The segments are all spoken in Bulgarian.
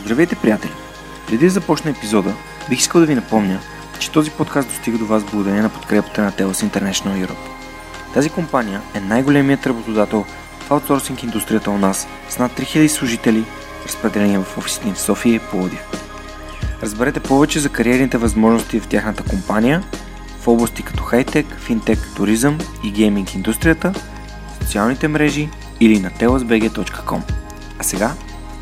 Здравейте, приятели! Преди да започна епизода, бих искал да ви напомня, че този подкаст достига до вас благодарение на подкрепата на TELUS International Europe. Тази компания е най-големият работодател в аутсорсинг индустрията у нас с над 3000 служители, разпределени в офисите в София и Пловдив. Разберете повече за кариерните възможности в тяхната компания в области като хайтек, финтек, туризъм и гейминг индустрията, социалните мрежи или на telusbg.com. А сега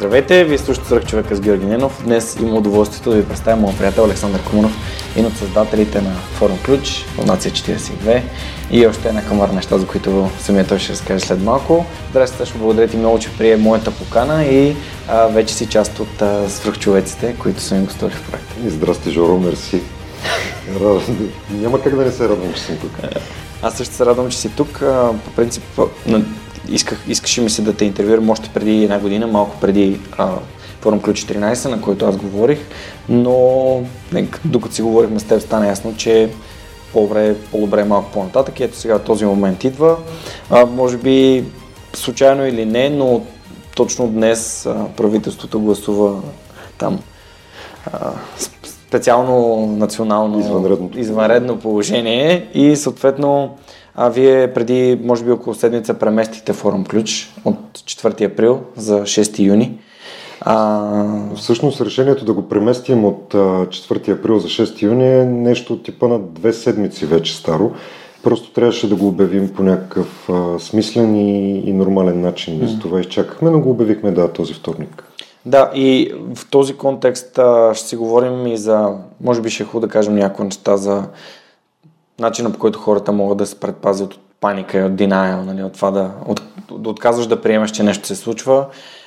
Здравейте, вие слушате Сръх човека с Георги Ненов. Днес имам удоволствието да ви представя моят приятел Александър Куманов, един от създателите на Форум Ключ, Фундация 42 и още една камара неща, за които самия той ще разкаже след малко. Здрасти, също благодаря ти много, че прие моята покана и а, вече си част от а, свръхчовеците, които са ми гостували в проекта. И здрасти, Жоро, мерси. Няма как да не се радвам, че съм тук. Аз също се радвам, че си тук. По принцип, исках, искаше ми се да те интервюирам още преди една година, малко преди а, форум Ключ 14, на който аз говорих, но докато си говорихме с теб стана ясно, че по-добре, по-добре малко по-нататък ето сега този момент идва. А, може би случайно или не, но точно днес а, правителството гласува там а, специално национално извънредно, извънредно положение и съответно а вие преди, може би около седмица, преместихте форум ключ от 4 април за 6 юни. А... Всъщност решението да го преместим от 4 април за 6 юни е нещо от типа на две седмици вече старо. Просто трябваше да го обявим по някакъв а, смислен и, и нормален начин. Mm. За това изчакахме, но го обявихме да този вторник. Да, и в този контекст а, ще си говорим и за, може би ще е хубаво да кажем някои неща за начина по който хората могат да се предпазят от паника и от denial, нали, от това да, от, да отказваш да приемаш, че нещо се случва.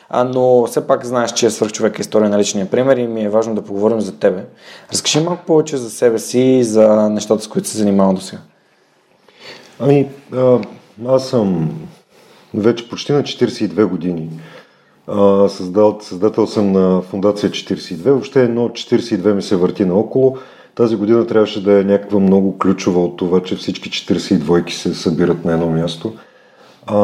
А, но все пак знаеш, че е свърхчовек история на личния пример и ми е важно да поговорим за тебе. Разкажи малко повече за себе си и за нещата, с които се занимавал до сега. Ами, а, аз съм вече почти на 42 години. А, създал, създател съм на Фундация 42. Въобще едно 42 ми се върти наоколо. Тази година трябваше да е някаква много ключова от това, че всички 42-ки се събират на едно място. А,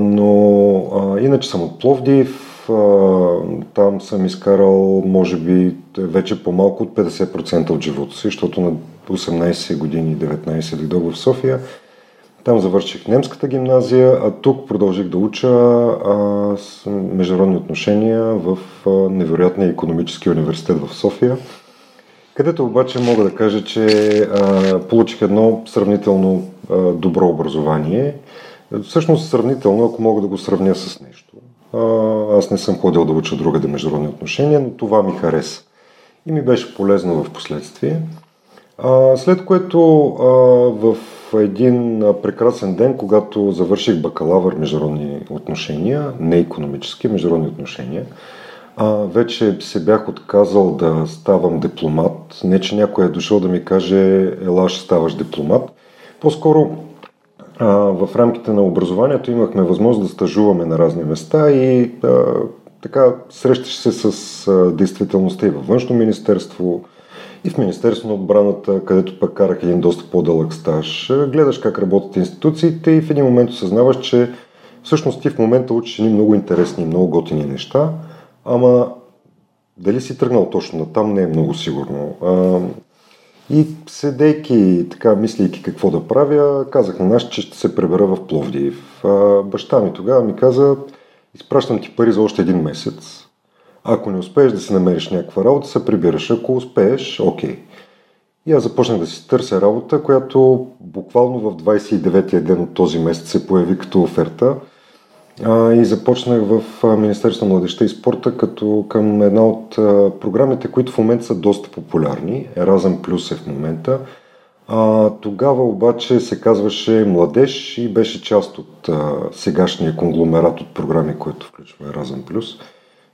но а, иначе съм от Пловдив, а, там съм изкарал, може би, вече по-малко от 50% от живота си, защото на 18 години, 19 дойдох в София. Там завърших немската гимназия, а тук продължих да уча а, международни отношения в а, невероятния економически университет в София където обаче мога да кажа, че а, получих едно сравнително а, добро образование. Всъщност сравнително, ако мога да го сравня с нещо. А, аз не съм ходил да уча другаде международни отношения, но това ми хареса. И ми беше полезно в последствие. А, след което а, в един прекрасен ден, когато завърших бакалавър международни отношения, не економически, международни отношения, а, вече се бях отказал да ставам дипломат. Не, че някой е дошъл да ми каже, ела ще ставаш дипломат. По-скоро а, в рамките на образованието имахме възможност да стажуваме на разни места и а, така срещаш се с а, действителността и във външно министерство, и в Министерство на отбраната, където пък карах един доста по-дълъг стаж. Гледаш как работят институциите и в един момент осъзнаваш, че всъщност ти в момента учиш едни много интересни и много готини неща – Ама дали си тръгнал точно на там не е много сигурно. А, и седейки, така мислейки какво да правя, казах на нас, че ще се пребера в Пловдив. А, баща ми тогава ми каза, изпращам ти пари за още един месец. Ако не успееш да си намериш някаква работа, се прибираш. Ако успееш, окей. И аз започнах да си търся работа, която буквално в 29-я ден от този месец се появи като оферта – и започнах в Министерство на младеща и спорта като към една от програмите, които в момента са доста популярни. Еразъм Плюс е в момента. А, тогава обаче се казваше Младеж и беше част от а, сегашния конгломерат от програми, който включва Еразъм Плюс.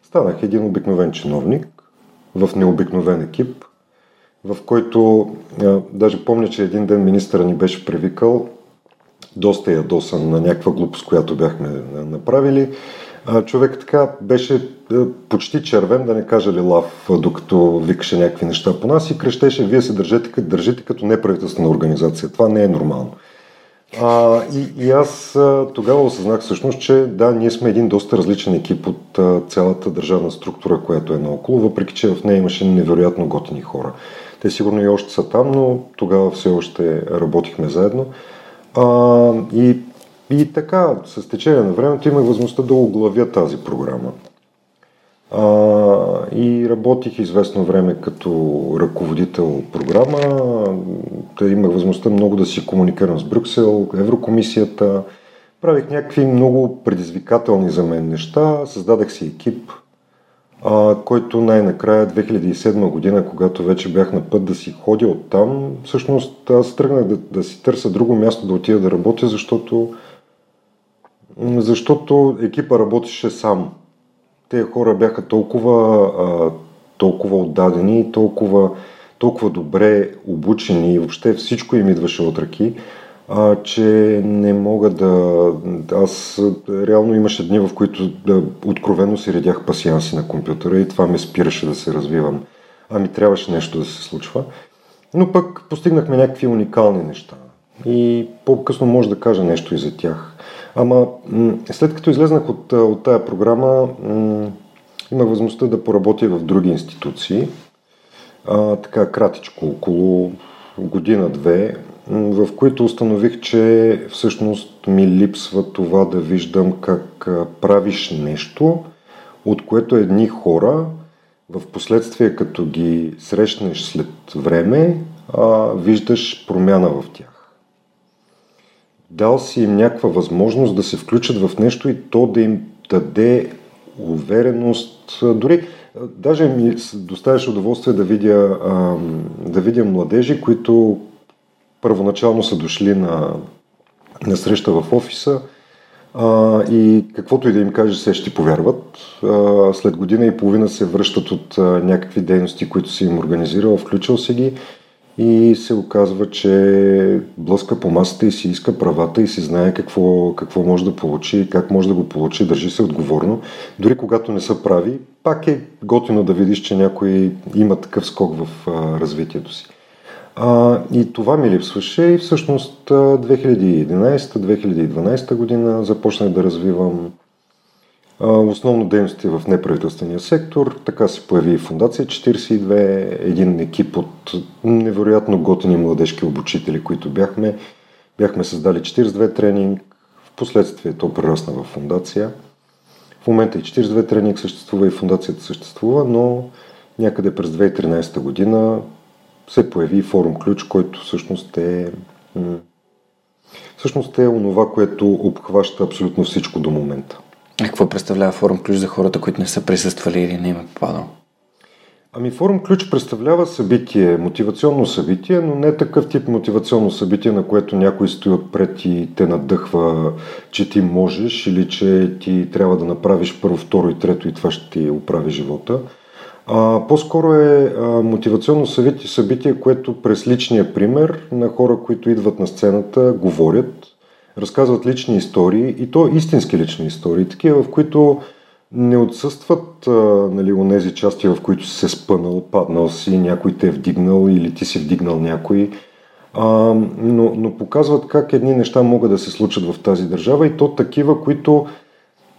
Станах един обикновен чиновник в необикновен екип, в който а, даже помня, че един ден министъра ни беше привикал доста ядосан на някаква глупост, която бяхме направили. Човек така беше почти червен, да не кажа ли лав, докато викаше някакви неща по нас и крещеше, вие се държите, държите като неправителствена организация. Това не е нормално. А, и, и аз тогава осъзнах всъщност, че да, ние сме един доста различен екип от цялата държавна структура, която е наоколо, въпреки че в нея имаше невероятно готини хора. Те сигурно и още са там, но тогава все още работихме заедно. А, и, и така, с течение на времето имах възможността да оглавя тази програма. А, и работих известно време като ръководител програма. Да имах възможността много да си комуникирам с Брюксел, Еврокомисията. Правих някакви много предизвикателни за мен неща. Създадах си екип, а, който най-накрая 2007 година, когато вече бях на път да си ходя оттам, всъщност аз тръгнах да, да си търся друго място да отида да работя, защото, защото екипа работеше сам. Те хора бяха толкова, а, толкова отдадени, толкова, толкова добре обучени и въобще всичко им идваше от ръки, а, че не мога да... Аз реално имаше дни, в които да, откровено си редях пасианси на компютъра и това ме спираше да се развивам. Ами трябваше нещо да се случва. Но пък постигнахме някакви уникални неща. И по-късно може да кажа нещо и за тях. Ама след като излезнах от, от тая програма, имах възможността да поработя в други институции. А, така кратичко, около година-две, в които установих, че всъщност ми липсва това да виждам как правиш нещо, от което едни хора в последствие, като ги срещнеш след време, виждаш промяна в тях. Дал си им някаква възможност да се включат в нещо и то да им даде увереност. Дори даже ми доставяше удоволствие да видя, да видя младежи, които първоначално са дошли на, на среща в офиса а, и каквото и да им каже, се ще повярват. А, след година и половина се връщат от а, някакви дейности, които си им организирал, включил си ги и се оказва, че блъска по масата и си иска правата и си знае какво, какво може да получи, как може да го получи, държи се отговорно. Дори когато не са прави, пак е готино да видиш, че някой има такъв скок в а, развитието си. А, и това ми липсваше и всъщност 2011-2012 година започнах да развивам основно дейности в неправителствения сектор. Така се появи Фундация 42, един екип от невероятно готини младежки обучители, които бяхме. Бяхме създали 42 тренинг, в последствие то прерасна в фундация. В момента и 42 тренинг съществува и фундацията съществува, но някъде през 2013 година се появи форум ключ, който всъщност е всъщност е онова, което обхваща абсолютно всичко до момента. А какво представлява форум ключ за хората, които не са присъствали или не им е попадал? Ами форум ключ представлява събитие, мотивационно събитие, но не такъв тип мотивационно събитие, на което някой стои отпред и те надъхва, че ти можеш или че ти трябва да направиш първо, второ и трето и това ще ти оправи живота. А, по-скоро е а, мотивационно събитие, събитие, което през личния пример на хора, които идват на сцената, говорят, разказват лични истории и то истински лични истории, такива в които не отсъстват а, нали, онези части, в които си се спънал, паднал си, някой те е вдигнал или ти си вдигнал някой, а, но, но показват как едни неща могат да се случат в тази държава и то такива, които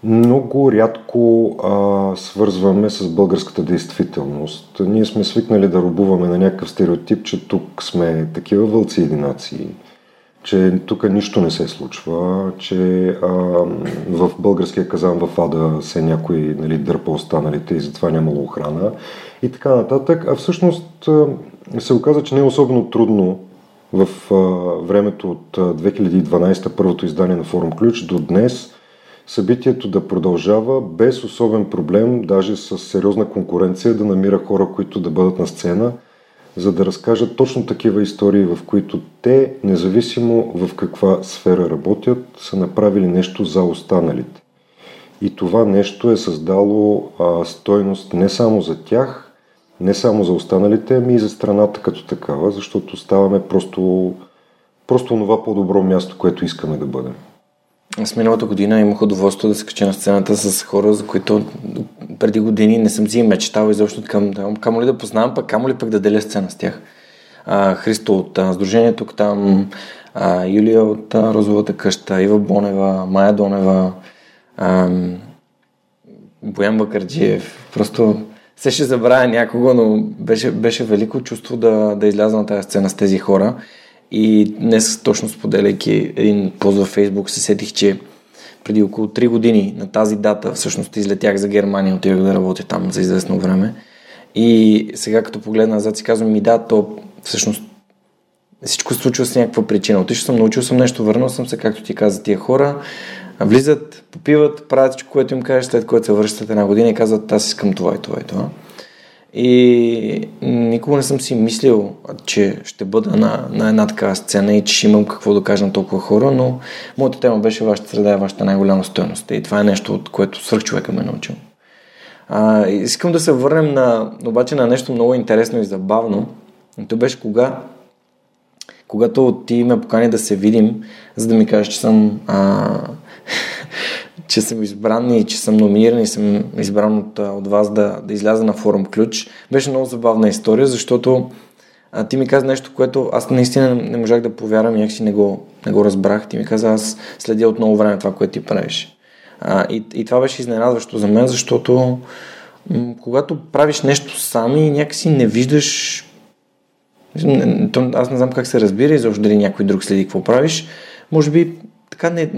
много рядко а, свързваме с българската действителност. Ние сме свикнали да рубуваме на някакъв стереотип, че тук сме такива вълци и нации, че тук нищо не се случва, че а, в българския казан в Ада се някой нали, дърпа останалите и затова нямало охрана и така нататък. А всъщност се оказа, че не е особено трудно в а, времето от 2012, първото издание на Форум Ключ, до днес – събитието да продължава без особен проблем, даже с сериозна конкуренция, да намира хора, които да бъдат на сцена, за да разкажат точно такива истории, в които те, независимо в каква сфера работят, са направили нещо за останалите. И това нещо е създало а, стойност не само за тях, не само за останалите, ами и за страната като такава, защото ставаме просто, просто това по-добро място, което искаме да бъдем. Аз миналата година имах удоволствие да се кача на сцената с хора, за които преди години не съм си мечтал изобщо към, камо ли да познавам, пък камо ли пък да деля сцена с тях. А, Христо от а, Сдружението там, а, Юлия от а, Розовата къща, Ива Бонева, Майя Донева, а, Боян Бакарджиев. Просто се ще забравя някого, но беше, беше велико чувство да, да изляза на тази сцена с тези хора. И днес, точно споделяйки един пост във Фейсбук, се сетих, че преди около 3 години на тази дата всъщност излетях за Германия, отивах да работя там за известно време. И сега като погледна назад си казвам ми да, то всъщност всичко се случва с някаква причина. Отишъл съм, научил съм нещо, върнал съм се, както ти каза, тия хора влизат, попиват, правят всичко, което им кажеш, след което се връщат една година и казват, аз искам това и това и това. И никога не съм си мислил, че ще бъда на, на една такава сцена и че ще имам какво да кажа на толкова хора, но моята тема беше вашата среда е вашата най-голяма стоеност. И това е нещо, от което свърх човека ме е научил. А, искам да се върнем на, обаче на нещо много интересно и забавно. И то беше кога, когато ти ме покани да се видим, за да ми кажеш, че съм а, че съм избран и че съм номиниран и съм избран от, от вас да, да изляза на форум Ключ. Беше много забавна история, защото а, ти ми каза нещо, което аз наистина не можах да повярвам и някакси не го, не го разбрах. Ти ми каза, аз следя от много време това, което ти правиш. А, и, и това беше изненадващо за мен, защото м- когато правиш нещо сам и някакси не виждаш аз не знам как се разбира и защо дали някой друг следи какво правиш. Може би така не,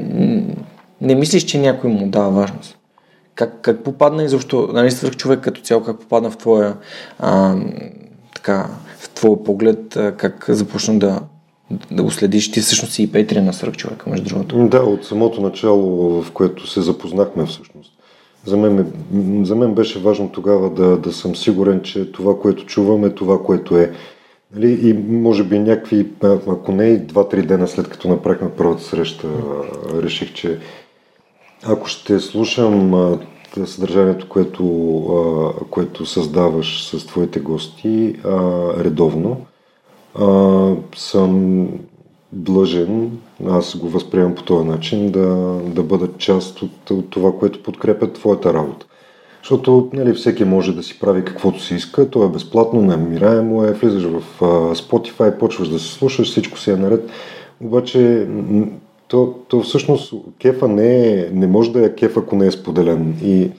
не мислиш, че някой му дава важност. Как, как попадна и защо, нали, свърх човек като цяло, как попадна в твоя, а, така, в твоя поглед, а, как започна да, да го следиш. Ти всъщност си и Петри на свърх човека, между другото. Да, от самото начало, в което се запознахме всъщност. За мен, за мен беше важно тогава да, да съм сигурен, че това, което чувам е това, което е. Нали, и може би някакви, ако не и 2-3 дена след като направихме първата среща, реших, че ако ще слушам съдържанието, което, което създаваш с твоите гости редовно, съм длъжен, аз го възприемам по този начин, да, да бъда част от, от това, което подкрепя твоята работа. Защото нали, всеки може да си прави каквото си иска, то е безплатно, намираемо е, влизаш в Spotify, почваш да се слушаш, всичко си е наред. Обаче то, то всъщност кефа не, е, не може да е кеф, ако не е споделен. И,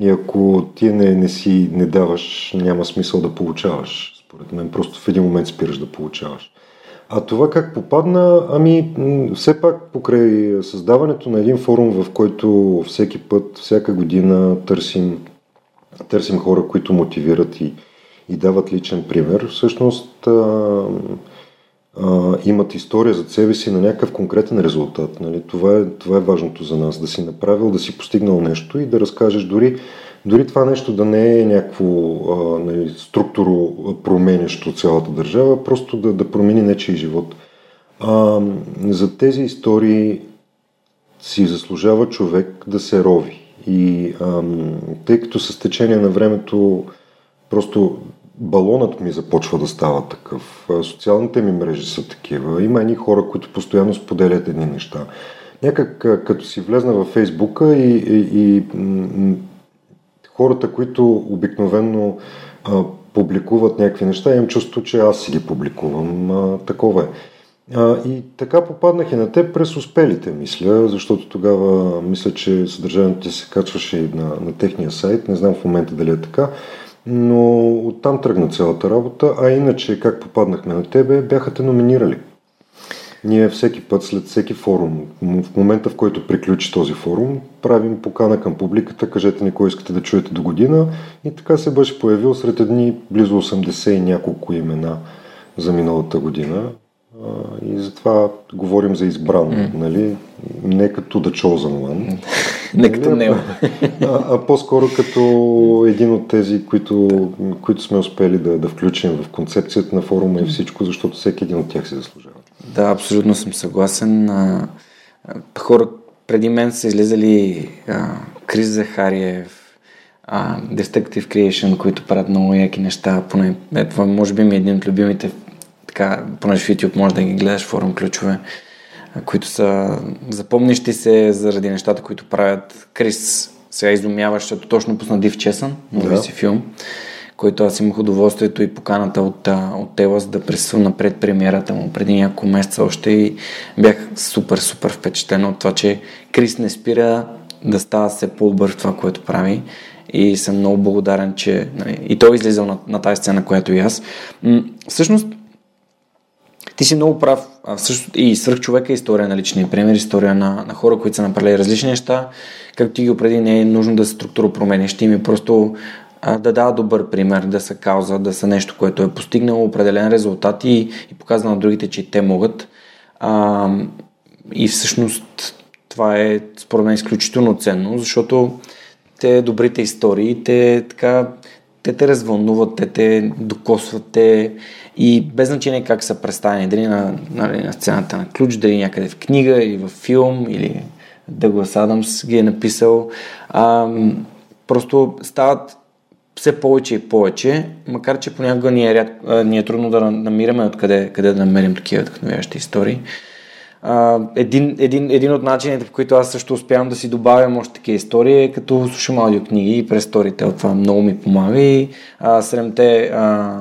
и ако ти не, не си не даваш, няма смисъл да получаваш. Според мен просто в един момент спираш да получаваш. А това как попадна? Ами, все пак покрай създаването на един форум, в който всеки път, всяка година търсим, търсим хора, които мотивират и, и дават личен пример, всъщност а, а, имат история за себе си на някакъв конкретен резултат. Нали? Това, е, това е важното за нас, да си направил, да си постигнал нещо и да разкажеш дори, дори това нещо да не е някакво а, нали, структуро променящо цялата държава, просто да, да промени нечи живот. А, за тези истории си заслужава човек да се рови. И а, тъй като с течение на времето просто балонът ми започва да става такъв. Социалните ми мрежи са такива. Има едни хора, които постоянно споделят едни неща. Някак като си влезна във Фейсбука и, и, и м- хората, които обикновенно а, публикуват някакви неща, имам чувство, че аз си ги публикувам. А, такова е. А, и така попаднах и на те през успелите, мисля, защото тогава мисля, че съдържанието се качваше на, на техния сайт. Не знам в момента дали е така. Но оттам тръгна цялата работа, а иначе как попаднахме на тебе, бяха те номинирали. Ние всеки път, след всеки форум, в момента в който приключи този форум, правим покана към публиката, кажете ни кой искате да чуете до година и така се беше появил сред едни близо 80 и няколко имена за миналата година. И затова говорим за избран, mm. нали? Не като The Chosen One. Не като Нали, него. А, а по-скоро като един от тези, които, които сме успели да, да включим в концепцията на форума и всичко, защото всеки един от тях се заслужава. Да, абсолютно съм съгласен. А, хора преди мен са излизали а, Крис Захариев, а, Destructive Creation, които правят много яки неща. Поне, е, това може би ми е един от любимите, така, понеже в YouTube може да ги гледаш форум ключове, които са запомнищи се заради нещата, които правят. Крис сега изумява, защото точно пусна Див Чесън, нови Да. си филм, който аз имах удоволствието и поканата от, от Телас да присъствам на предпремиерата му преди няколко месеца още и бях супер, супер впечатлен от това, че Крис не спира да става все по-добър в това, което прави и съм много благодарен, че нали, и той е излизал на, на тази сцена, която и аз. М- всъщност, ти си много прав. А също и свърх човека е история на личния пример, история на, на хора, които са направили различни неща. Както ти ги опреди, не е нужно да се структура променящи, им е просто а, да дава добър пример, да са кауза, да са нещо, което е постигнало определен резултат и, и показва на другите, че те могат. А, и всъщност това е според мен изключително ценно, защото те добрите истории, те така те те развълнуват, те те докосват, те и без значение как са представени, дали на, нали, на сцената на ключ, дали някъде в книга или в филм, или Дъглас Адамс ги е написал. А, просто стават все повече и повече, макар че понякога ни е, ряд, ни е трудно да намираме откъде къде да намерим такива вдъхновящи истории. Един, един, един от начините, по които аз също успявам да си добавям още такива истории е като слушам аудиокниги и през Storytel. Това много ми помага и а, седемте а,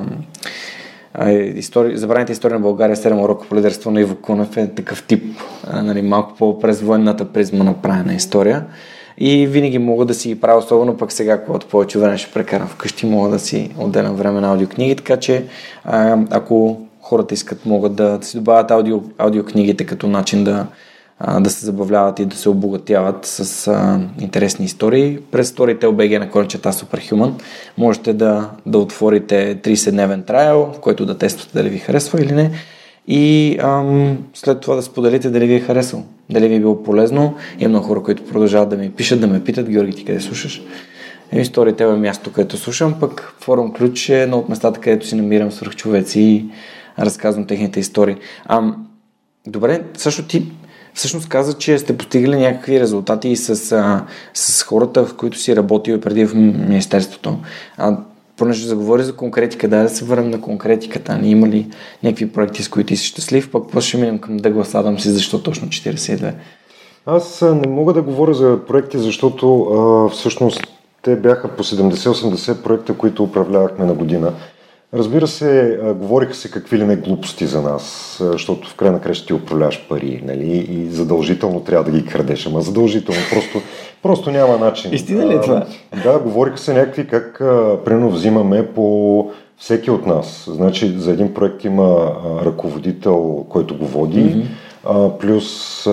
а, истории, забраните истории на България, 7 урока по лидерство на Иво Кунев е такъв тип, а, нали, малко по-през военната призма направена история. И винаги мога да си ги правя, особено пък сега, когато повече време ще прекарам вкъщи, мога да си отделям време на аудиокниги, така че а, ако хората искат, могат да, си добавят аудио, аудиокнигите като начин да, да се забавляват и да се обогатяват с а, интересни истории. През Storytel BG на корчета Superhuman можете да, да отворите 30-дневен трайл, който да тествате дали ви харесва или не и ам, след това да споделите дали ви е харесало, дали ви е било полезно. Има много хора, които продължават да ми пишат, да ме питат, Георги, ти къде слушаш? Еми, Storytel е място, където слушам, пък форум ключ е едно от местата, където си намирам свръхчовеци и разказвам техните истории. Ам, добре, също ти всъщност каза, че сте постигали някакви резултати и с, а, с хората, в които си работил преди в Министерството. А, понеже заговори за конкретика, да, да се върнем на конкретиката. Не има ли някакви проекти, с които си щастлив, пък после ще минем към Дъглас Адамс и защо точно 42? Аз а, не мога да говоря за проекти, защото а, всъщност те бяха по 70-80 проекта, които управлявахме на година. Разбира се, говориха се какви ли не глупости за нас, защото в край на края ще ти управляваш пари, нали? И задължително трябва да ги крадеш, ама задължително, просто, просто няма начин. Истина ли е това? Да, говориха се някакви как, примерно, взимаме по всеки от нас. Значи, за един проект има ръководител, който го води, mm-hmm. Плюс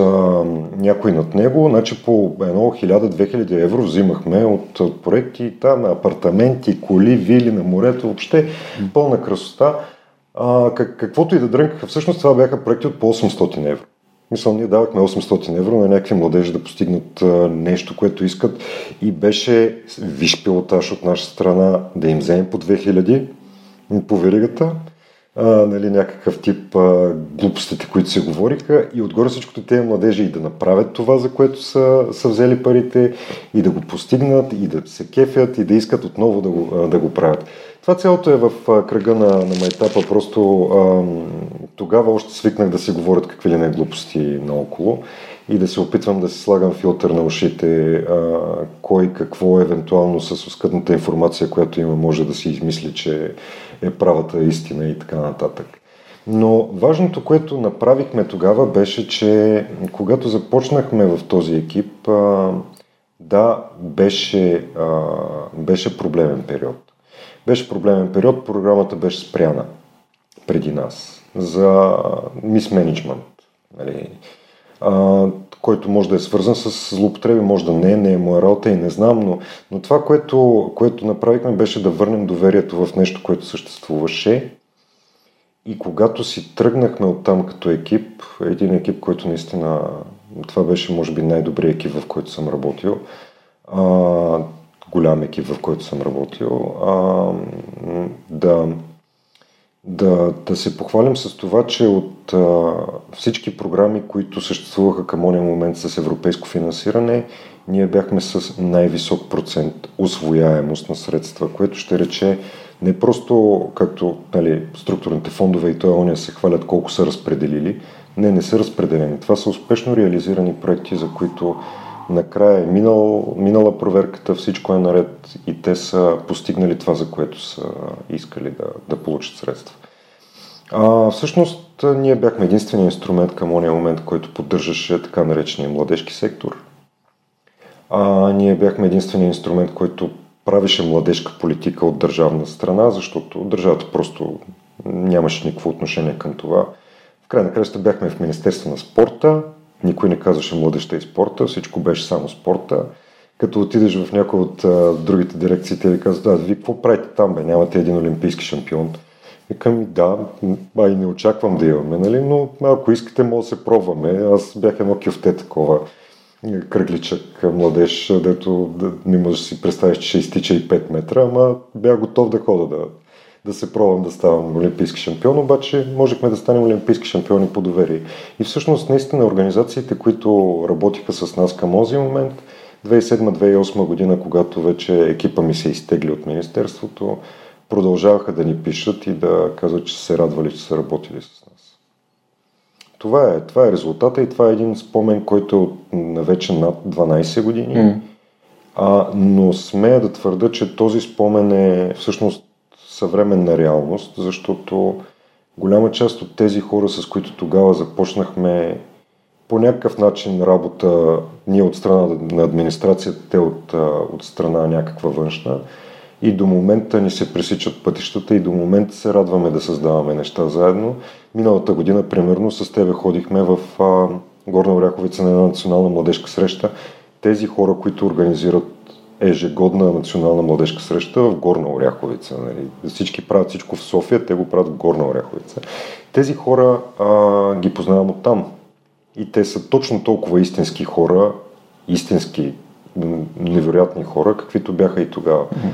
някой над него, значи по едно 1000-2000 евро взимахме от, от проекти, там апартаменти, коли, вили на морето, въобще пълна красота. А, как, каквото и да дрънкаха, всъщност това бяха проекти от по 800 евро. Мисля, ние давахме 800 евро на някакви младежи да постигнат нещо, което искат и беше виш пилотаж от наша страна да им вземем по 2000 по веригата, а, нали, някакъв тип а, глупостите, които се говориха. И отгоре всичкото тези младежи и да направят това, за което са, са взели парите и да го постигнат и да се кефят и да искат отново да го, а, да го правят. Това цялото е в кръга на, на майтапа, просто а, тогава още свикнах да си говорят какви ли не глупости наоколо и да се опитвам да си слагам филтър на ушите, а, кой какво евентуално с оскъдната информация, която има, може да си измисли, че е правата истина и така нататък. Но важното, което направихме тогава, беше, че когато започнахме в този екип, а, да, беше, а, беше проблемен период. Беше проблемен период, програмата беше спряна преди нас за мисменеджмент. Нали, който може да е свързан с злоупотреби, може да не е, не е моя работа и не знам, но, но това, което, което направихме, беше да върнем доверието в нещо, което съществуваше. И когато си тръгнахме от там като екип, един екип, който наистина Това беше, може би, най-добрият екип, в който съм работил. А, голям екип, в който съм работил. А, да, да, да се похвалим с това, че от а, всички програми, които съществуваха към ония момент с европейско финансиране, ние бяхме с най-висок процент освояемост на средства, което ще рече не просто както нали, структурните фондове и той ония се хвалят колко са разпределили, не, не са разпределени. Това са успешно реализирани проекти, за които накрая е минал, минала проверката, всичко е наред и те са постигнали това, за което са искали да, да получат средства. А, всъщност, ние бяхме единствения инструмент към ония момент, който поддържаше така наречения младежки сектор. А, ние бяхме единствения инструмент, който правеше младежка политика от държавна страна, защото държавата просто нямаше никакво отношение към това. В край на краща бяхме в Министерство на спорта, никой не казваше младеща и спорта, всичко беше само спорта. Като отидеш в някои от а, другите дирекции, те ви казват, да, вие какво правите там, бе, нямате един олимпийски шампион. Викам, да, а и не очаквам да имаме, нали? но ако искате, може да се пробваме. Аз бях едно кюфте такова кръгличък младеж, дето не можеш да си представиш, че ще изтича и 5 метра, ама бях готов да хода да, да се пробвам да ставам олимпийски шампион, обаче можехме да станем олимпийски шампиони по доверие. И всъщност наистина организациите, които работиха с нас към този момент, 2007-2008 година, когато вече екипа ми се изтегли от Министерството, продължаваха да ни пишат и да казват, че се радвали, че са работили с нас. Това е, това е резултата и това е един спомен, който е от вече над 12 години. Mm. А, но смея да твърда, че този спомен е всъщност съвременна реалност, защото голяма част от тези хора, с които тогава започнахме по някакъв начин работа, ние от страна на администрацията, те от, от страна някаква външна, и до момента ни се пресичат пътищата и до момента се радваме да създаваме неща заедно. Миналата година, примерно, с тебе ходихме в а, Горна Оряховица на една национална младежка среща. Тези хора, които организират ежегодна национална младежка среща в Горна Оряховица. Нали. Всички правят всичко в София, те го правят в Горна Оряховица. Тези хора а, ги познавам от там. И те са точно толкова истински хора, истински невероятни хора, каквито бяха и тогава. Mm-hmm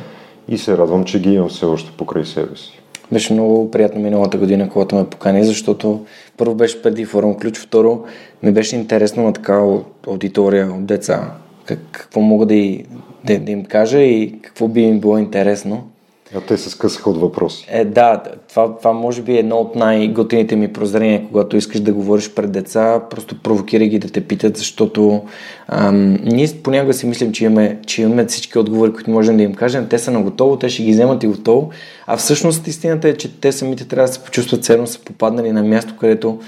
и се радвам, че ги имам все още покрай себе си. Беше много приятно миналата година, когато ме покани, защото първо беше преди форум ключ, второ ми беше интересно на такава аудитория от деца. Как, какво мога да, и, да, да им кажа и какво би им било интересно. А те се скъсаха от въпроси. Е, да, това, това може би е едно от най-готините ми прозрения, когато искаш да говориш пред деца, просто провокирай ги да те питат, защото ам, ние понякога си мислим, че имаме, че имаме всички отговори, които можем да им кажем, те са на готово, те ще ги вземат и готово, а всъщност истината е, че те самите трябва да се почувстват ценно, са попаднали на място, където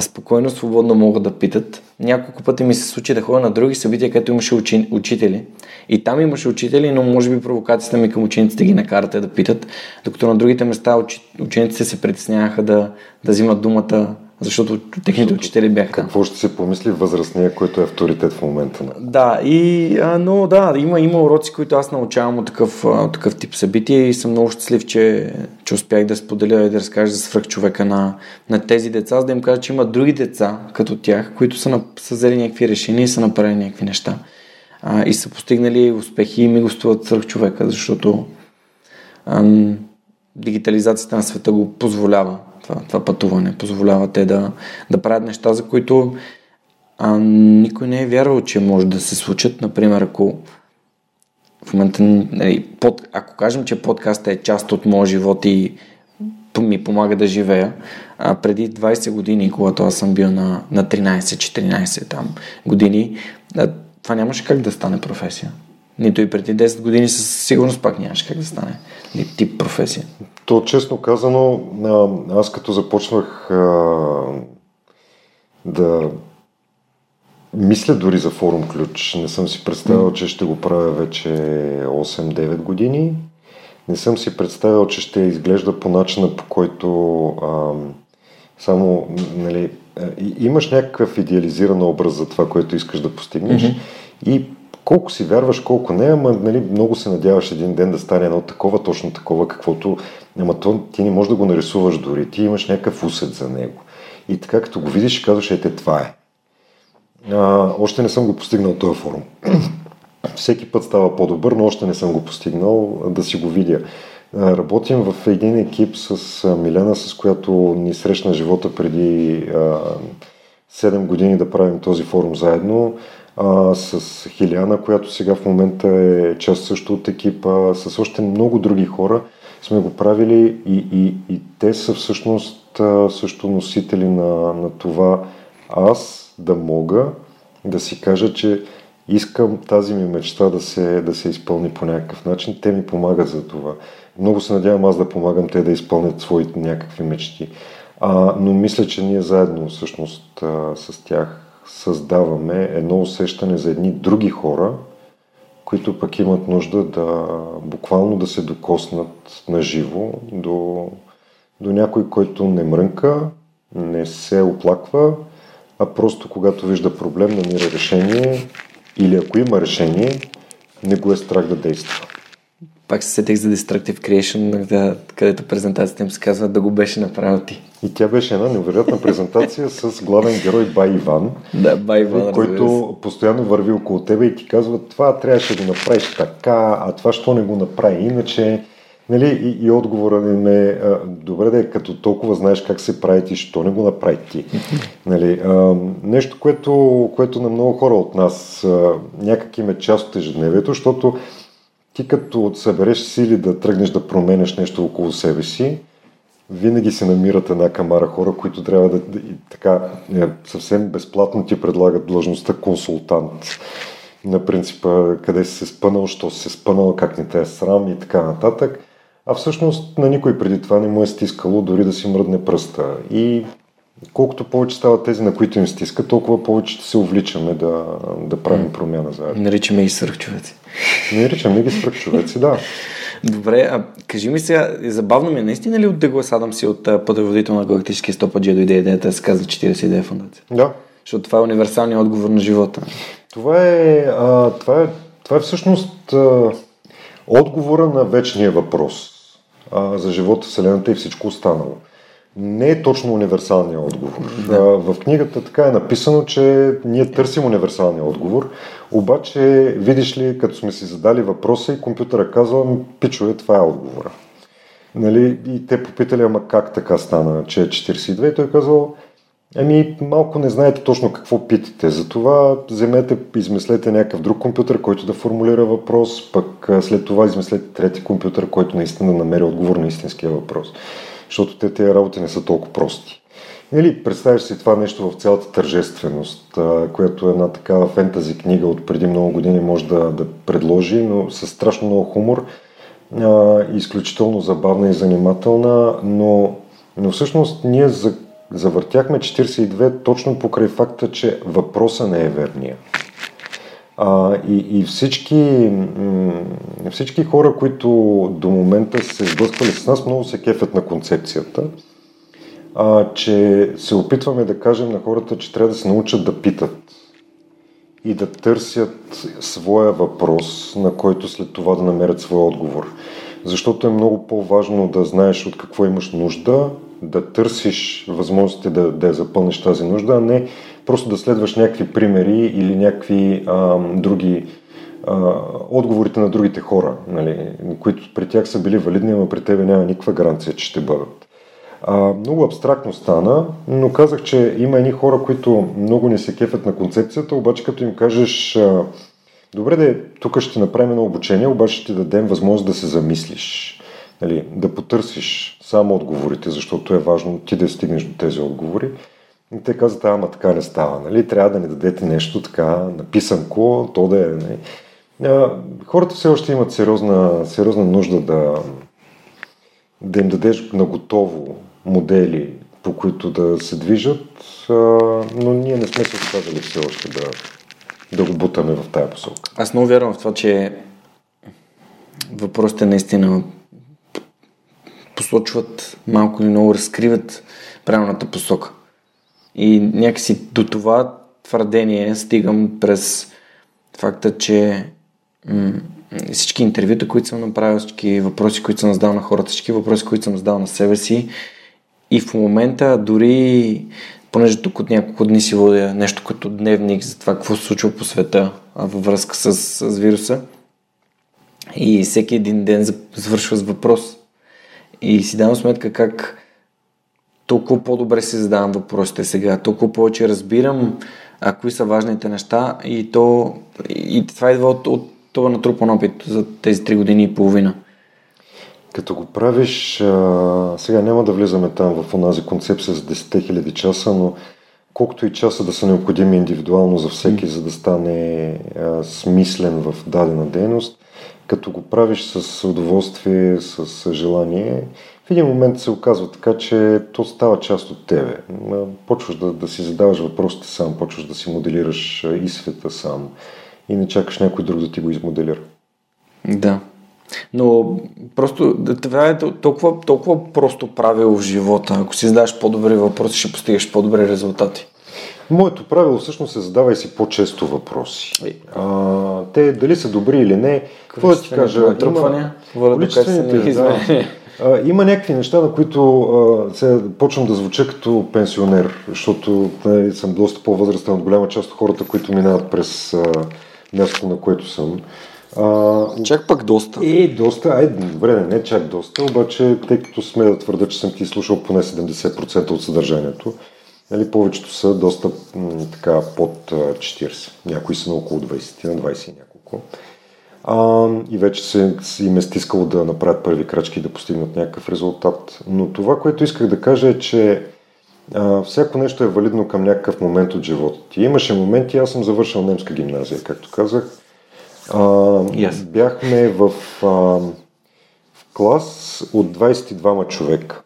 спокойно, свободно могат да питат. Няколко пъти ми се случи да ходя на други събития, където имаше учи, учители. И там имаше учители, но може би провокацията ми към учениците ги накарате да питат, докато на другите места учи, учениците се притесняваха да, да взимат думата защото техните учители бяха Какво ще се помисли възрастния, който е авторитет в момента? Да, и, а, но да, има, има уроци, които аз научавам от такъв, от такъв тип събития и съм много щастлив, че, че успях да споделя и да разкажа за свръх човека на, на тези деца, за да им кажа, че има други деца като тях, които са, са взели някакви решения и са направили някакви неща. А, и са постигнали успехи и ми гостуват свръх човека, защото ам, дигитализацията на света го позволява това, това пътуване. Позволява те да, да правят неща, за които а, никой не е вярвал, че може да се случат. Например, ако в момента, нали, под, ако кажем, че подкаста е част от моя живот и ми помага да живея, а преди 20 години, когато аз съм бил на, на 13-14 там години, това нямаше как да стане професия. Нито и преди 10 години със сигурност пак нямаше как да стане тип професия. То, честно казано, аз като започнах а, да мисля дори за форум ключ, не съм си представил, че ще го правя вече 8-9 години. Не съм си представил, че ще изглежда по начина, по който а, само, нали, имаш някакъв идеализиран образ за това, което искаш да постигнеш mm-hmm. и колко си вярваш, колко не, ама нали, много се надяваш един ден да стане едно такова, точно такова, каквото, ама то, ти не можеш да го нарисуваш дори, ти имаш някакъв усет за него. И така, като го видиш, казваш, ете, това е. А, още не съм го постигнал този форум. Всеки път става по-добър, но още не съм го постигнал да си го видя. Работим в един екип с Милена, с която ни срещна живота преди 7 години да правим този форум заедно. А, с Хиляна, която сега в момента е част също от екипа, с още много други хора сме го правили и, и, и те са всъщност също носители на, на това аз да мога да си кажа, че искам тази ми мечта да се, да се изпълни по някакъв начин. Те ми помагат за това. Много се надявам аз да помагам те да изпълнят своите някакви мечти. А, но мисля, че ние заедно всъщност а, с тях създаваме едно усещане за едни други хора, които пък имат нужда да буквално да се докоснат на живо до, до някой, който не мрънка, не се оплаква, а просто когато вижда проблем, намира решение или ако има решение, не го е страх да действа. Пак се сетих за Destructive Creation, да, където презентацията им се казва да го беше направил ти. И тя беше една невероятна презентация с главен герой Бай Иван, да, Бай Иван който постоянно върви около тебе и ти казва това трябваше да го направиш така, а това що не го направи иначе. Нали, и, и отговора ми е, добре да е, като толкова знаеш как се прави ти, що не го направи ти. нали, а, нещо, което, което на много хора от нас а, някак им е част от ежедневието, защото ти като събереш сили да тръгнеш да променеш нещо около себе си, винаги се намират една камара хора, които трябва да, да така е, съвсем безплатно ти предлагат длъжността консултант на принципа къде си се спънал, що си се спънал, как не те е срам и така нататък. А всъщност на никой преди това не му е стискало дори да си мръдне пръста. И колкото повече стават тези, на които им стиска, толкова повече се увличаме да, да правим промяна заедно. Наричаме ги свръхчовеци. Наричаме ги свръхчовеци, да. Добре, а кажи ми сега, забавно ми е наистина ли от Деглас си от пътеводител на галактически стопаджи дойде идеята да се казва 42 фундация? Да. Защото това е универсалният отговор на живота. Това е, а, това е, това е всъщност а, отговора на вечния въпрос а, за живота, Вселената и всичко останало не е точно универсалния отговор. Да. В книгата така е написано, че ние търсим универсалния отговор, обаче, видиш ли, като сме си задали въпроса и компютъра казва, пичове, това е отговора. Нали? И те попитали, ама как така стана, че е 42 и той казал, Ами, малко не знаете точно какво питате. Затова вземете, измислете някакъв друг компютър, който да формулира въпрос, пък след това измислете трети компютър, който наистина да намери отговор на истинския въпрос защото те тези работи не са толкова прости. Или представяш си това нещо в цялата тържественост, която една такава фентази книга от преди много години може да, да предложи, но с страшно много хумор, изключително забавна и занимателна, но, но всъщност ние за, завъртяхме 42 точно покрай факта, че въпроса не е верния. А, и, и всички, всички хора, които до момента се сблъсквали с нас, много се кефят на концепцията, а, че се опитваме да кажем на хората, че трябва да се научат да питат и да търсят своя въпрос, на който след това да намерят своя отговор. Защото е много по-важно да знаеш от какво имаш нужда, да търсиш възможности да, да я запълниш тази нужда, а не просто да следваш някакви примери или някакви а, други а, отговорите на другите хора, нали, които при тях са били валидни, но при тебе няма никаква гаранция, че ще бъдат. А, много абстрактно стана, но казах, че има едни хора, които много не се кефят на концепцията, обаче като им кажеш а, добре да тук ще направим едно обучение, обаче ще ти дадем възможност да се замислиш, нали, да потърсиш само отговорите, защото е важно ти да стигнеш до тези отговори. И те казват, ама така не става, нали? Трябва да ни дадете нещо така написанко, то да е... Нали? Хората все още имат сериозна, сериозна нужда да, да им дадеш на готово модели, по които да се движат, но ние не сме се отказали все още да, да го бутаме в тая посока. Аз много вярвам в това, че въпросите наистина посочват малко или много разкриват правилната посока. И някакси до това твърдение стигам през факта, че м- всички интервюта, които съм направил, всички въпроси, които съм задал на хората, всички въпроси, които съм задал на себе си и в момента дори понеже тук от няколко дни си водя нещо като дневник за това какво се случва по света във връзка с, с вируса. И всеки един ден завършва с въпрос. И си давам сметка как толкова по-добре си задавам въпросите сега, толкова повече разбирам а, кои са важните неща и, то, и това идва от, от това натрупан опит за тези три години и половина. Като го правиш, а, сега няма да влизаме там в онази концепция за 10 000 часа, но колкото и часа да са необходими индивидуално за всеки, за да стане а, смислен в дадена дейност, като го правиш с удоволствие, с желание, в един момент се оказва така, че то става част от тебе. Почваш да, да си задаваш въпросите сам, почваш да си моделираш и света сам и не чакаш някой друг да ти го измоделира. Да. Но просто това е толкова, толкова просто правило в живота. Ако си задаш по-добри въпроси, ще постигаш по-добри резултати. Моето правило всъщност е задавай си по-често въпроси. А, те дали са добри или не, какво да ти кажа? Има, количествените, да, а, има някакви неща, на които а, сега почвам да звуча като пенсионер, защото не, съм доста по-възрастен от голяма част от хората, които минават през а, мястото, на което съм. А, чак пък доста. Е, доста. Ай, добре, не, не чак доста, обаче, тъй като сме да твърда, че съм ти слушал поне 70% от съдържанието, нали, повечето са доста м, така под 40. Някои са на около 20, на 20 и няколко а, и вече се, им е стискало да направят първи крачки и да постигнат някакъв резултат. Но това, което исках да кажа е, че а, всяко нещо е валидно към някакъв момент от живота ти. Имаше моменти, аз съм завършил немска гимназия, както казах. А, yes. Бяхме в, а, в клас от 22 човека.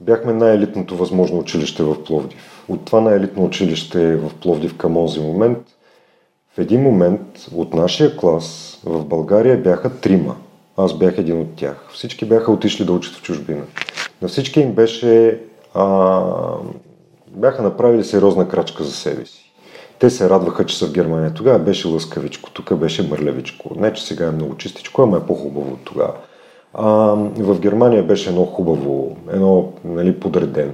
Бяхме най-елитното възможно училище в Пловдив. От това най-елитно училище в Пловдив към този момент – в един момент от нашия клас в България бяха трима. Аз бях един от тях. Всички бяха отишли да учат в чужбина. На всички им беше... А, бяха направили сериозна крачка за себе си. Те се радваха, че са в Германия. Тогава беше лъскавичко, тук беше мърлявичко. Не, че сега е много чистичко, ама е по-хубаво от тогава. А, в Германия беше едно хубаво, едно нали, подредено.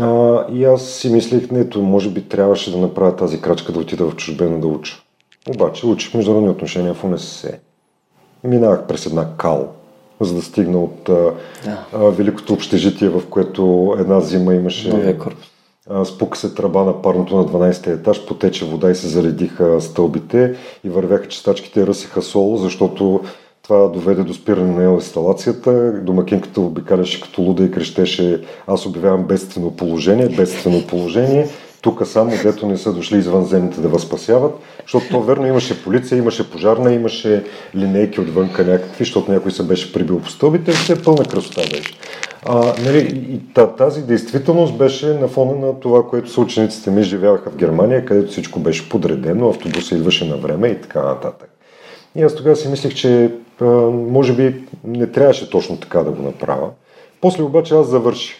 А, и аз си мислих, ето, може би трябваше да направя тази крачка да отида в чужбена да уча. Обаче учих международни отношения в УНСС. Минавах през една кал, за да стигна от да. а, великото общежитие, в което една зима имаше... Спука се тръба на парното на 12-ти етаж, потече вода и се заледиха стълбите и вървяха чистачките ръсеха сол, защото това доведе до спиране на инсталацията. Домакинката обикаляше като луда и крещеше аз обявявам бедствено положение, бедствено положение. Тук само, дето не са дошли извънземните да възпасяват, защото то верно имаше полиция, имаше пожарна, имаше линейки отвънка някакви, защото някой се беше прибил по стълбите, все пълна красота беше. А, нали, и тази действителност беше на фона на това, което са учениците ми живяха в Германия, където всичко беше подредено, автобуса идваше на време и така нататък. И аз тогава си мислих, че може би не трябваше точно така да го направя. После обаче аз завърших.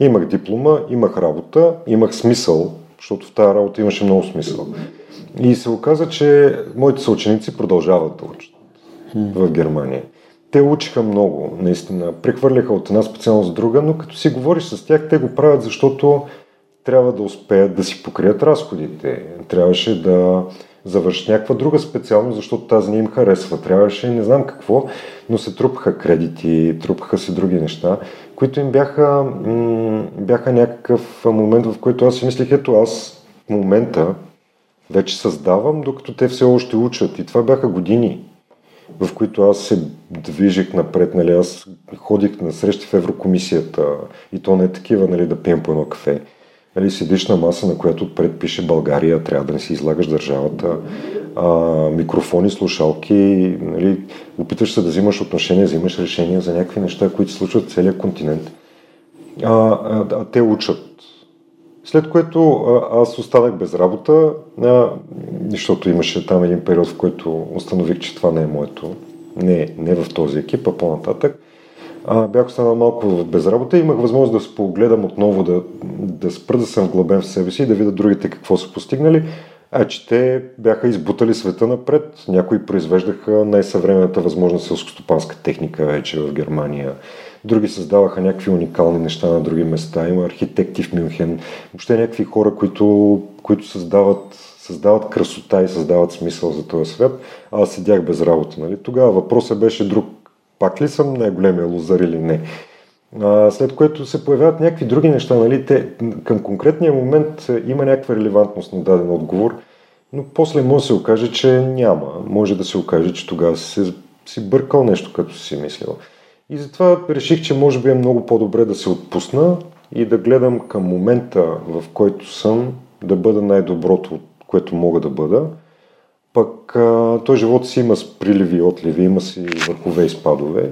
Имах диплома, имах работа, имах смисъл, защото в тази работа имаше много смисъл. И се оказа, че моите съученици продължават да учат в Германия. Те учиха много, наистина. Прехвърляха от една специалност друга, но като си говориш с тях, те го правят, защото трябва да успеят да си покрият разходите. Трябваше да завършат някаква друга специалност, защото тази не им харесва. Трябваше не знам какво, но се трупаха кредити, трупаха се други неща, които им бяха, бяха някакъв момент, в който аз си мислих, ето аз в момента вече създавам, докато те все още учат. И това бяха години, в които аз се движих напред. Нали, аз ходих на срещи в Еврокомисията и то не е такива, нали, да пием по едно кафе нали, седиш на маса, на която отпред пише България, трябва да не си излагаш държавата, а, микрофони, слушалки, нали, опитваш се да взимаш отношения, взимаш решения за някакви неща, които се случват в целия континент. А, а, а те учат. След което а, аз останах без работа, а, защото имаше там един период, в който установих, че това не е моето. Не, не в този екип, а по-нататък а, бях останал малко без работа и имах възможност да се погледам отново, да, да спра да съм глъбен в себе си и да видя другите какво са постигнали. А че те бяха избутали света напред. Някои произвеждаха най-съвременната възможна селскостопанска техника вече в Германия. други създаваха някакви уникални неща на други места. Има архитекти в Мюнхен, въобще някакви хора, които, които създават, създават красота и създават смисъл за този свят. А аз седях без работа. Нали? Тогава въпросът беше друг. Пак ли съм най-големия лозар или не? А, след което се появяват някакви други неща. Нали? Те, към конкретния момент има някаква релевантност на даден отговор, но после може да се окаже, че няма. Може да се окаже, че тогава си, си бъркал нещо, като си мислил. И затова реших, че може би е много по-добре да се отпусна и да гледам към момента, в който съм, да бъда най-доброто, което мога да бъда. Пък а, той живот си има приливи и отливи, има си върхове и спадове.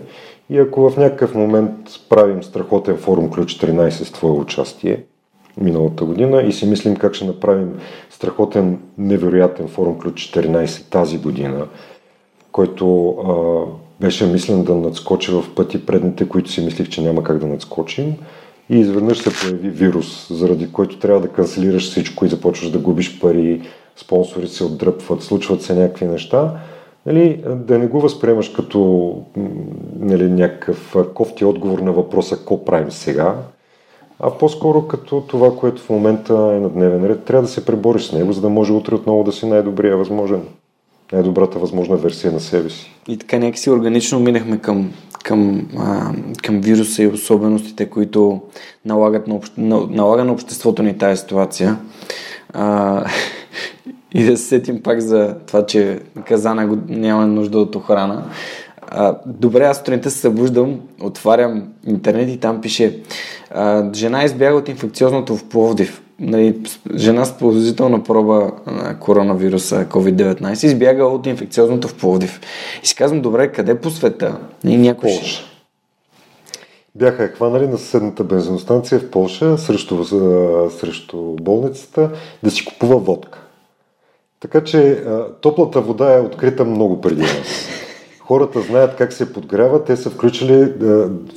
И ако в някакъв момент правим страхотен форум Ключ 13 с твое участие, миналата година и си мислим как ще направим страхотен, невероятен форум Ключ 14 тази година, който а, беше мислен да надскочи в пъти предните, които си мислих, че няма как да надскочим. И изведнъж се появи вирус, заради който трябва да канцелираш всичко и започваш да губиш пари, спонсори се отдръпват, случват се някакви неща. Нали, да не го възприемаш като нали, някакъв кофти отговор на въпроса какво правим сега, а по-скоро като това, което в момента е на дневен ред. Трябва да се пребориш с него, за да може утре отново да си най-добрия възможен, най-добрата възможна версия на себе си. И така някакси органично минахме към, към, а, към вируса и особеностите, които налагат на, обще, налага на обществото ни тази ситуация. А, и да се сетим пак за това, че казана няма нужда от охрана. А, добре, аз сутринта се събуждам, отварям интернет и там пише а, жена избяга от инфекциозното в Пловдив. Нали, жена с положителна проба на коронавируса COVID-19 избяга от инфекциозното в Пловдив. И си казвам, добре, къде по света? И някой Полша. Бяха хванали на съседната бензиностанция в Польша срещу, срещу болницата да си купува водка. Така че топлата вода е открита много преди нас хората знаят как се подгряват, те са включили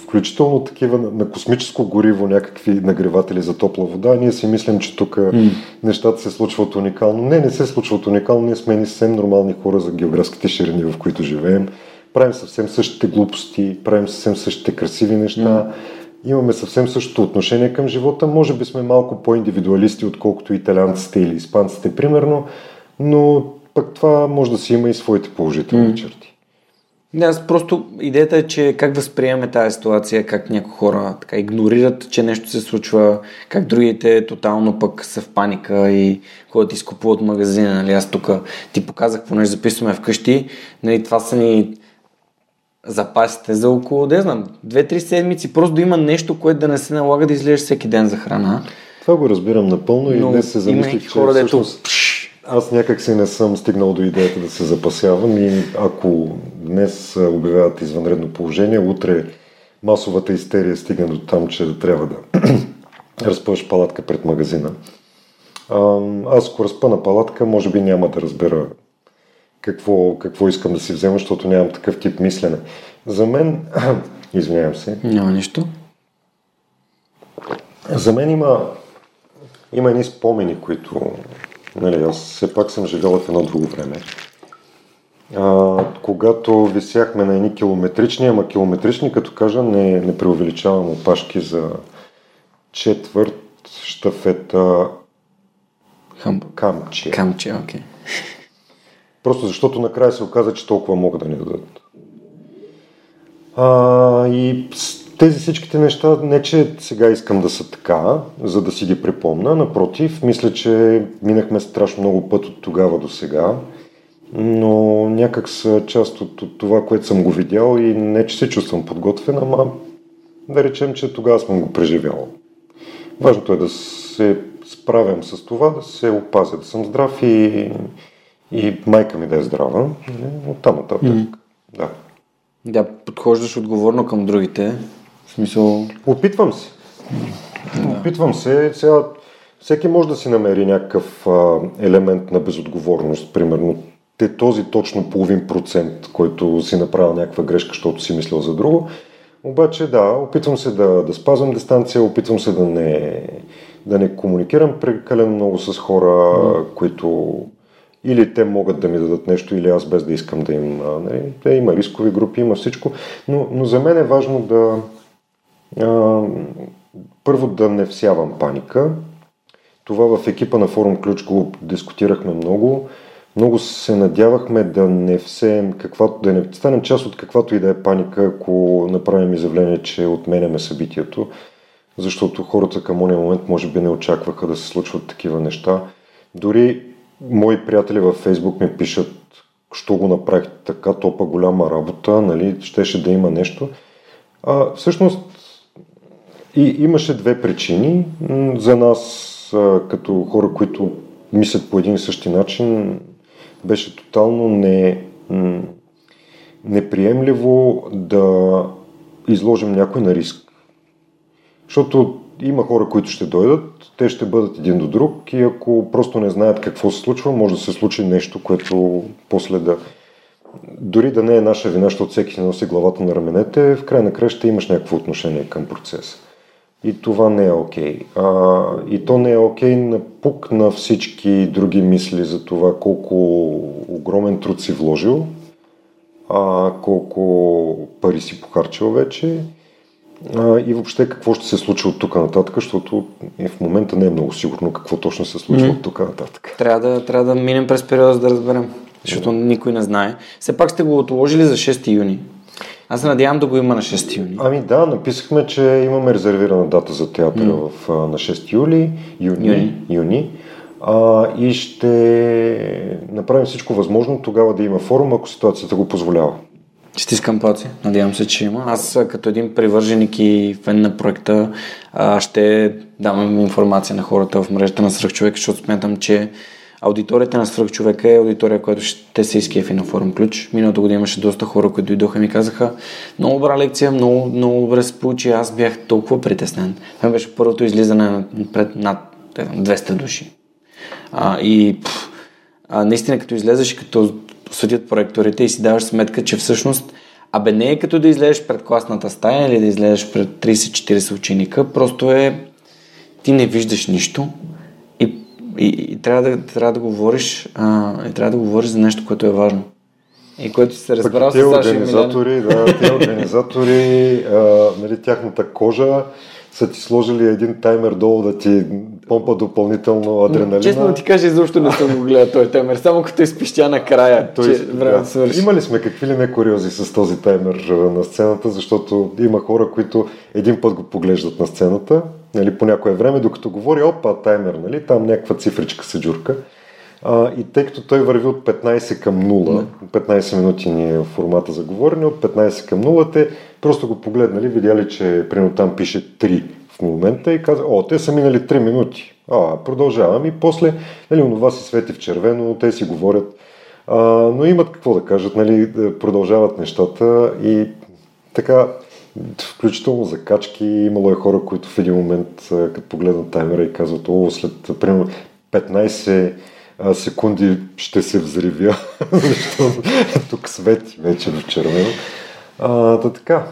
включително такива на космическо гориво някакви нагреватели за топла вода. Ние си мислим, че тук mm. нещата се случват уникално. Не, не се случват уникално. Ние сме ни съвсем нормални хора за географските ширини, в които живеем. Правим съвсем същите глупости, правим съвсем същите красиви неща. Mm. Имаме съвсем същото отношение към живота. Може би сме малко по-индивидуалисти, отколкото италианците или испанците, примерно, но пък това може да си има и своите положителни mm. черти. Не, аз просто идеята е, че как възприемаме тази ситуация, как някои хора така игнорират, че нещо се случва, как другите тотално пък са в паника и ходят изкупуват магазина. Нали? Аз тук ти показах, понеже записваме вкъщи, нали, това са ни запасите за около, да знам, 2-3 седмици, просто да има нещо, което да не се налага да излезеш всеки ден за храна. Това го разбирам напълно и днес се замислих, че хора, всъщност... Дето аз някак си не съм стигнал до идеята да се запасявам и ако днес обявяват извънредно положение, утре масовата истерия стигне до там, че да трябва да разпъваш палатка пред магазина. Аз ако разпъна палатка, може би няма да разбера какво, какво искам да си взема, защото нямам такъв тип мислене. За мен, извинявам се. Няма нищо. За мен има, има едни спомени, които Нали, аз все пак съм живял в едно друго време. А, когато висяхме на едни километрични, ама километрични, като кажа, не, не преувеличавам опашки за четвърт штафета Хам... камче. Камче, окей. Okay. Просто защото накрая се оказа, че толкова могат да ни дадат. А, и тези всичките неща, не че сега искам да са така, за да си ги припомна, напротив, мисля, че минахме страшно много път от тогава до сега, но някак са част от, от това, което съм го видял и не, че се чувствам подготвен, ама да речем, че тогава съм го преживял. Важното е да се справям с това, да се опазя, да съм здрав и, и майка ми да е здрава. Оттам нататък. Mm. Да. Да, подхождаш отговорно към другите. Смисъл... Опитвам се. Да. Опитвам се. Сега всеки може да си намери някакъв а, елемент на безотговорност. Примерно те този точно половин процент, който си направил някаква грешка, защото си мислил за друго. Обаче да, опитвам се да, да спазвам дистанция, опитвам се да не, да не комуникирам прекалено много с хора, mm. които или те могат да ми дадат нещо, или аз без да искам да им. Нали, те има рискови групи, има всичко. Но, но за мен е важно да, Първо да не всявам паника. Това в екипа на форум Ключ го дискутирахме много. Много се надявахме да не всеем каквато, да не станем част от каквато и да е паника, ако направим изявление, че отменяме събитието, защото хората към ония момент може би не очакваха да се случват такива неща. Дори мои приятели във Фейсбук ми пишат, що го направих така, топа голяма работа, нали, щеше да има нещо. А, всъщност и имаше две причини. За нас, като хора, които мислят по един и същи начин, беше тотално не, неприемливо да изложим някой на риск. Защото има хора, които ще дойдат, те ще бъдат един до друг и ако просто не знаят какво се случва, може да се случи нещо, което после да... Дори да не е наша вина, защото всеки си носи главата на раменете, в край на края ще имаш някакво отношение към процеса. И това не е окей. Okay. и то не е окей okay на пук на всички други мисли за това колко огромен труд си вложил, а, колко пари си похарчил вече а, и въобще какво ще се случи от тук нататък, защото в момента не е много сигурно какво точно се случва mm-hmm. от тук нататък. Трябва да, трябва да минем през периода, за да разберем, защото никой не знае. Все пак сте го отложили за 6 юни. Аз се надявам да го има на 6 юни. Ами да, написахме, че имаме резервирана дата за театъра mm. в, на 6 юли, юни, юни. юни а, и ще направим всичко възможно тогава да има форум, ако ситуацията го позволява. Стискам палци. Надявам се, че има. Аз като един привърженик и фен на проекта ще давам информация на хората в мрежата на Сръхчовек, защото смятам, че Аудиторията на свръхчовека е аудитория, която ще се изкефи на форум ключ. Миналата година имаше доста хора, които дойдоха и ми казаха много добра лекция, много, много добре се получи. Аз бях толкова притеснен. Това беше първото излизане пред над 200 души. А, и пф, а, наистина като излезеш като съдят проекторите и си даваш сметка, че всъщност Абе не е като да излезеш пред класната стая или да излезеш пред 30-40 ученика, просто е ти не виждаш нищо, и, и трябва, да, трябва да говориш а, и трябва да говориш за нещо, което е важно. И което се разбрал с Саша организатори, да, тези организатори, а, нали, тяхната кожа са ти сложили един таймер долу да ти помпа допълнително адреналина. Честно да ти кажа, изобщо не съм го гледал този таймер, само като изпищя накрая, Той, че време да. свърши. Имали сме какви ли не куриози с този таймер на сцената, защото има хора, които един път го поглеждат на сцената, нали, по някое време, докато говори, опа, таймер, нали, там някаква цифричка се джурка. А, и тъй като той върви от 15 към 0, 15 минути ни е формата за говорене, от 15 към 0 те просто го погледнали, видяли, че примерно там пише 3 в момента и каза, о, те са минали 3 минути. А, продължавам и после, нали, онова се свети в червено, те си говорят, а, но имат какво да кажат, нали, продължават нещата и така, включително закачки, имало е хора, които в един момент, като погледнат таймера и казват, о, след примерно 15 секунди ще се взривя, защото тук свети вече в червено. А, да така,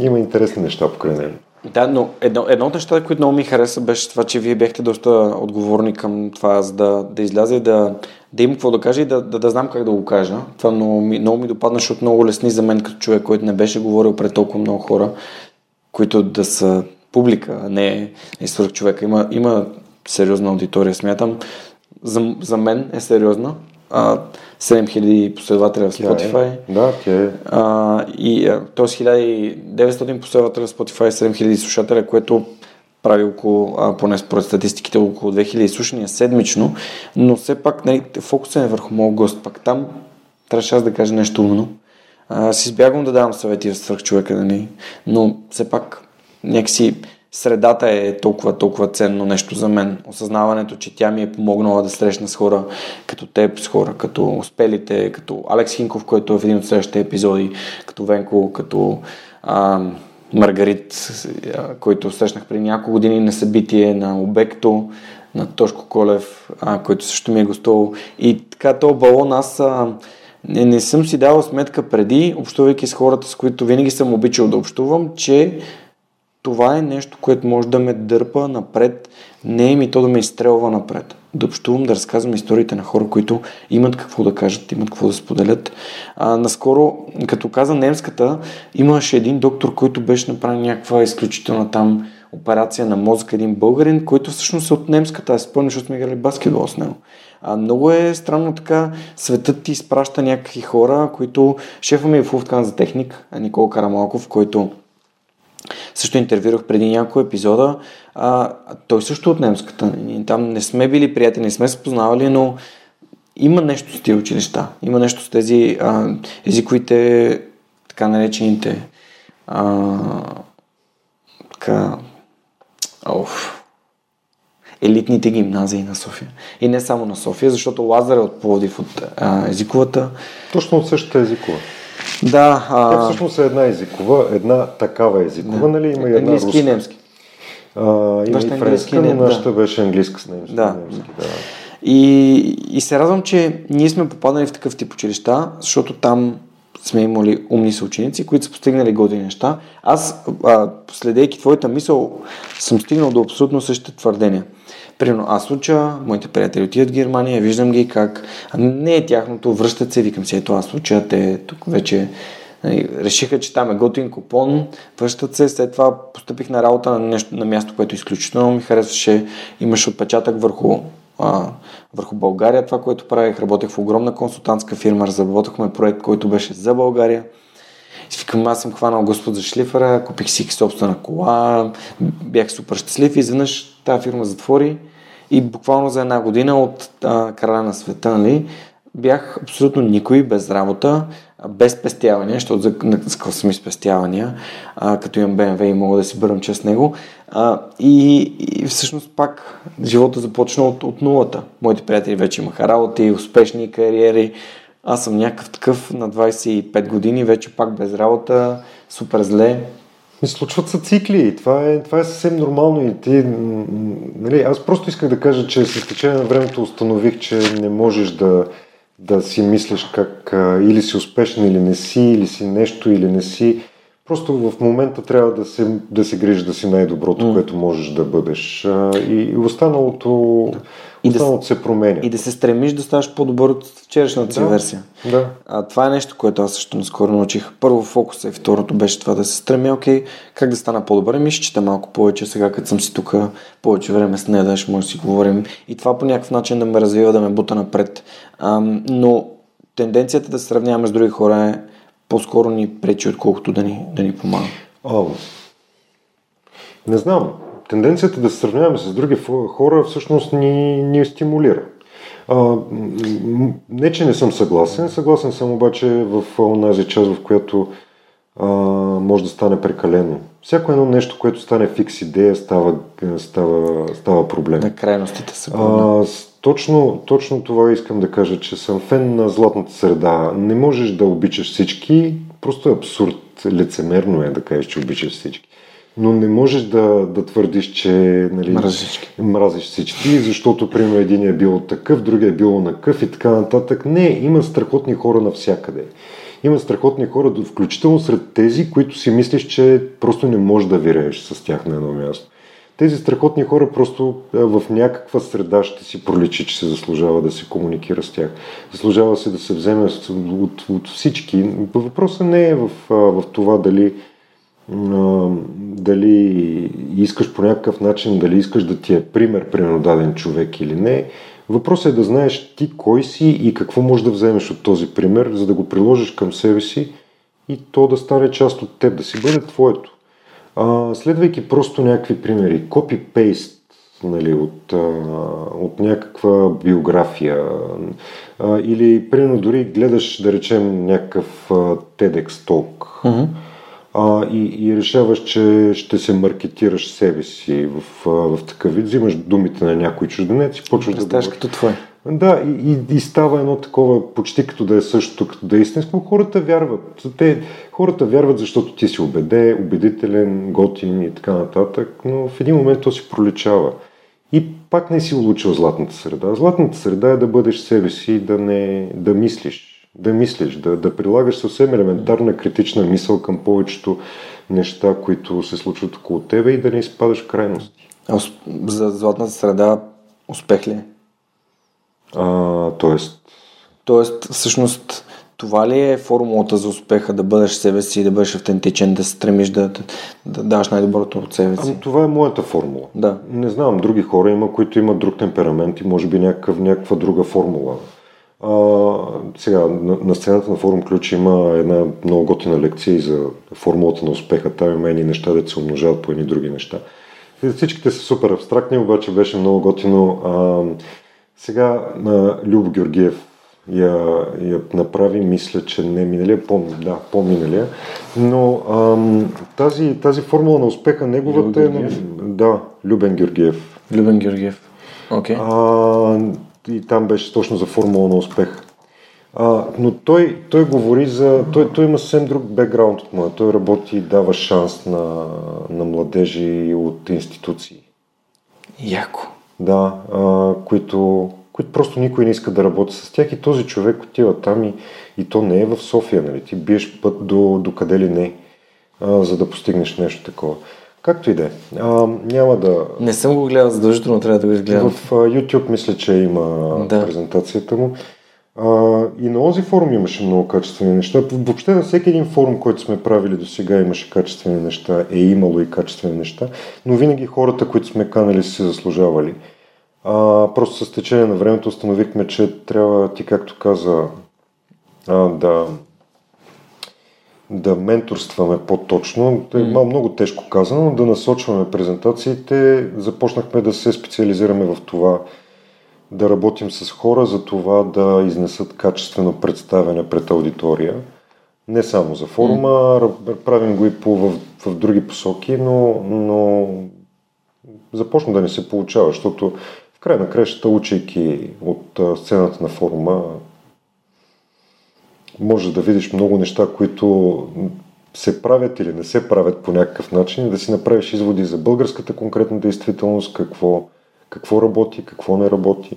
има интересни неща покрай него. Да, но едно, едно от нещата, които много ми хареса, беше това, че вие бяхте доста отговорни към това, за да, да изляза и да, да има какво да кажа и да, да, да знам как да го кажа. Това много ми, много ми допадна, защото много лесни за мен като човек, който не беше говорил пред толкова много хора, които да са публика, а не е свърх човека. Има, има сериозна аудитория, смятам. За, за мен е сериозна. А, 7000 последователя в Spotify. Е. Да, тя е. А, и, т.е. 1900 последователя в Spotify, 7000 слушателя, което прави около, а, поне според статистиките, около 2000 слушания седмично, но все пак нали, фокусът е върху моят гост. Пак там трябваше аз да кажа нещо умно. А, си избягвам да давам съвети в свърх човека, нали, но все пак някакси средата е толкова, толкова ценно нещо за мен. Осъзнаването, че тя ми е помогнала да срещна с хора като теб, с хора като успелите, като Алекс Хинков, който е в един от следващите епизоди, като Венко, като а, Маргарит, който срещнах преди няколко години на събитие на Обекто, на Тошко Колев, а, който също ми е гостувал. И така, то балон аз а, не, не съм си давал сметка преди, общувайки с хората, с които винаги съм обичал да общувам, че това е нещо, което може да ме дърпа напред, не е ми то да ме изстрелва напред. Да общувам, да разказвам историите на хора, които имат какво да кажат, имат какво да споделят. А, наскоро, като каза немската, имаше един доктор, който беше направил някаква изключителна там операция на мозък, един българин, който всъщност е от немската. Аз спомням, защото сме играли баскетбол с него. А, много е странно така, светът ти изпраща някакви хора, които шефа ми е в Луфткан за техник, Никола Карамалков, който също интервюрах преди няколко епизода. А, той също от немската. Там не сме били приятели, не сме се познавали, но има нещо с тези училища. Има нещо с тези а, езиковите, така наречените а, така, оф, елитните гимназии на София. И не само на София, защото Лазар е от Пловдив от а, езиковата. Точно от същата езикова. Да. А... Тя всъщност е една езикова, една такава езикова, да. нали? Има и една Английски руска. и немски. А, има Вашата и френска, но нашата да. беше английска с немски. Да. немски да. И, и се радвам, че ние сме попаднали в такъв тип училища, защото там сме имали умни съученици, които са постигнали години неща. Аз, а, следейки твоята мисъл, съм стигнал до абсолютно същите твърдения. Примерно аз уча, моите приятели отиват в Германия, виждам ги как не е тяхното, връщат се, викам си, ето аз уча, те тук вече нали, решиха, че там е готин купон, връщат се, след това поступих на работа на, нещо, на място, което изключително ми харесваше, имаше отпечатък върху а, върху България, това, което правих. Работех в огромна консултантска фирма, разработахме проект, който беше за България. И викам, аз съм хванал Господ за шлифера, купих си собствена кола, бях супер щастлив и изведнъж тази фирма затвори и буквално за една година от а, краля на света, нали, бях абсолютно никой, без работа, без спестявания, защото за, за съм и спестявания, а, като имам BMW и мога да си бърам чест него. А, и, и всъщност пак живота започна от, от нулата. Моите приятели вече имаха работи, успешни кариери. Аз съм някакъв такъв на 25 години, вече пак без работа, супер зле. И случват се цикли. Това е, това е съвсем нормално. И ти, нали, аз просто исках да кажа, че с течение на времето установих, че не можеш да, да си мислиш как а, или си успешен или не си, или си нещо или не си. Просто в момента трябва да се, да се грижиш да си най-доброто, mm. което можеш да бъдеш. А, и, останалото, и останалото да, се променя. И да се стремиш да ставаш по-добър от вчерашната си да, версия. Да. А, това е нещо, което аз също наскоро научих. Първо фокуса и второто беше това да се стремя, окей, как да стана по-добър. Ми ще чета малко повече сега, като съм си тук, повече време с нея, да ще може да си говорим. И това по някакъв начин да ме развива, да ме бута напред. А, но тенденцията да се сравняваме с други хора е по-скоро ни пречи, отколкото да ни, да ни помага. О, не знам. Тенденцията да се сравняваме с други хора всъщност ни, ни стимулира. А, не, че не съм съгласен. Съгласен съм обаче в онази част, в която а, може да стане прекалено. Всяко едно нещо, което стане фикс идея, става, става, става проблем. На крайностите са. А, точно, точно това искам да кажа, че съм фен на златната среда. Не можеш да обичаш всички, просто е абсурд, лицемерно е да кажеш, че обичаш всички. Но не можеш да, да твърдиш, че нали, мразиш мразиш всички, защото примерно един е бил такъв, другия е бил на къв и така нататък. Не, има страхотни хора навсякъде. Има страхотни хора, включително сред тези, които си мислиш, че просто не можеш да вирееш с тях на едно място тези страхотни хора просто в някаква среда ще си проличи, че се заслужава да се комуникира с тях. Заслужава се да се вземе от, от всички. Въпросът не е в, в това дали, дали искаш по някакъв начин, дали искаш да ти е пример, примерно даден човек или не. Въпросът е да знаеш ти кой си и какво можеш да вземеш от този пример, за да го приложиш към себе си и то да стане част от теб, да си бъде твоето. А, следвайки просто някакви примери, копи-пейст нали, от, а, от някаква биография а, или примерно дори гледаш да речем някакъв TEDx Talk uh-huh. А, и, и решаваш, че ще се маркетираш себе си в, в такъв вид, взимаш думите на някой чужденец и почваш да говориш. като твой. Да, и, и, и става едно такова, почти като да е същото, като да е истинско. Хората вярват. Те, хората вярват, защото ти си убеде, убедителен, готин и така нататък, но в един момент то си проличава. И пак не си улучил златната среда. Златната среда е да бъдеш себе си, да, не, да мислиш. Да мислиш, да, да прилагаш съвсем елементарна критична мисъл към повечето неща, които се случват около тебе и да не изпадаш в крайности. А за златната среда успех ли е? А, тоест... Тоест, всъщност, това ли е формулата за успеха? Да бъдеш себе си, да бъдеш автентичен, да се стремиш да, да, да даваш най-доброто от себе си? Ами, това е моята формула. Да. Не знам, други хора има, които имат друг темперамент и може би някакъв, някаква друга формула. А, сега, на, на сцената на форум Ключ има една много готина лекция и за формулата на успеха. Там има едни неща, да се умножават по едни други неща. И всичките са супер абстрактни, обаче беше много готино. А, сега а, Любо Георгиев я, я направи, мисля, че не миналия, по, да, по-миналия. Но ам, тази, тази формула на успеха, неговата е... Да, Любен Георгиев. Любен Георгиев. Okay. И там беше точно за формула на успех. А, но той, той говори за... Той, той има съвсем друг бекграунд от моя. Той работи и дава шанс на, на младежи от институции. Яко. Да, а, които които просто никой не иска да работи с тях и този човек отива там и, и то не е в София, нали? Ти биеш път до, до къде ли не, а, за да постигнеш нещо такова. Както и да е. Няма да... Не съм го гледал, задължително трябва да го изгледам. В YouTube мисля, че има да. презентацията му. А, и на този форум имаше много качествени неща. Въобще на всеки един форум, който сме правили до сега, имаше качествени неща, е имало и качествени неща, но винаги хората, които сме канали, са се заслужавали. А, просто с течение на времето установихме, че трябва ти, както каза, а, да, да менторстваме по-точно. Е mm. много тежко казано, но да насочваме презентациите. Започнахме да се специализираме в това да работим с хора за това да изнесат качествено представяне пред аудитория. Не само за форума, mm. правим го и по, в, в други посоки, но, но започна да ни се получава, защото край на кращата, учейки от сцената на форума, може да видиш много неща, които се правят или не се правят по някакъв начин и да си направиш изводи за българската конкретна действителност, какво, какво работи, какво не работи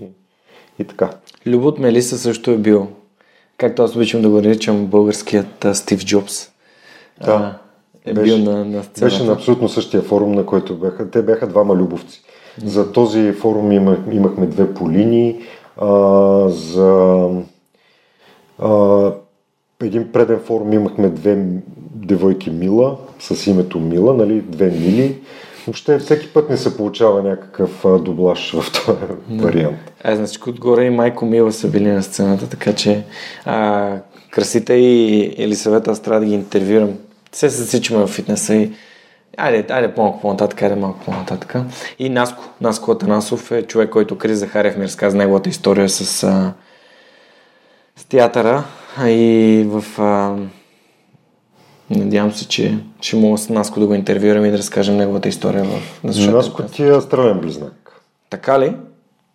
и така. Любот Мелиса също е бил, както аз обичам да го наричам, българският Стив Джобс. Да. е беше, бил на, на сцената. Беше на абсолютно същия форум, на който бяха. Те бяха двама любовци. За този форум имах, имахме две полини. А, за а, един преден форум имахме две девойки Мила, с името Мила, нали, две Мили. Въобще всеки път не се получава някакъв дублаж в този no. вариант. А, значи отгоре и Майко Мила са били на сцената, така че а, красите и Елисавета аз трябва да ги интервюрам. Се засичаме в фитнеса и Айде, айде по-малко по-нататък, айде малко по-нататък. И Наско, Наско Атанасов е човек, който Крис Захарев ми разказа неговата история с, а, с театъра и в... А, надявам се, че ще мога с Наско да го интервюирам и да разкажем неговата история в Наско ти е странен близнак. Така ли?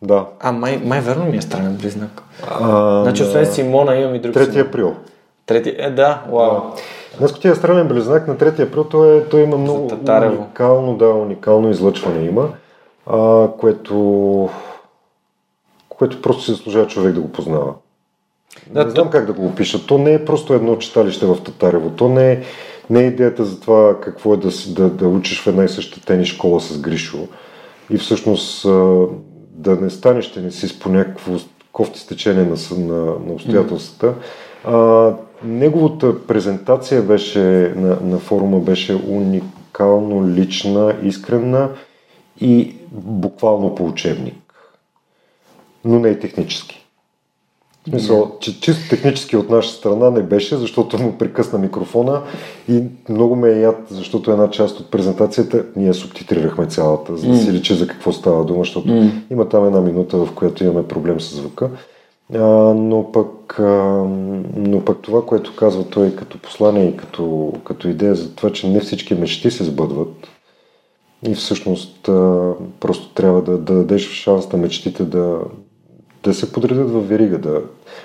Да. А, май, май верно ми е странен близнак. А, значи, освен Симона имам и друг 3 април. Трети, е, да, вау. Днес ти е странен близнак на 3 април, той, е, той има много уникално, да, уникално излъчване има, а, което, което просто се заслужава човек да го познава. Да, не знам как да го опиша. То не е просто едно читалище в Татарево. То не е, не е идеята за това какво е да, да, да учиш в една и съща тени школа с Гришо и всъщност да не станеш тенисист по някакво кофти стечение на, на, на обстоятелствата. Mm. Неговата презентация беше, на, на форума беше уникално лична, искрена и буквално по учебник. Но не и технически. В смисъл, че чисто технически от наша страна не беше, защото му прекъсна микрофона и много ме е яд, защото една част от презентацията ние субтитрирахме цялата, за да си личи за какво става дума, защото mm. има там една минута, в която имаме проблем с звука. А, но, пък, а, но пък това, което казва той като послание и като, като идея за това, че не всички мечти се сбъдват и всъщност а, просто трябва да, да дадеш шанс на мечтите да, да се подредят в верига, да,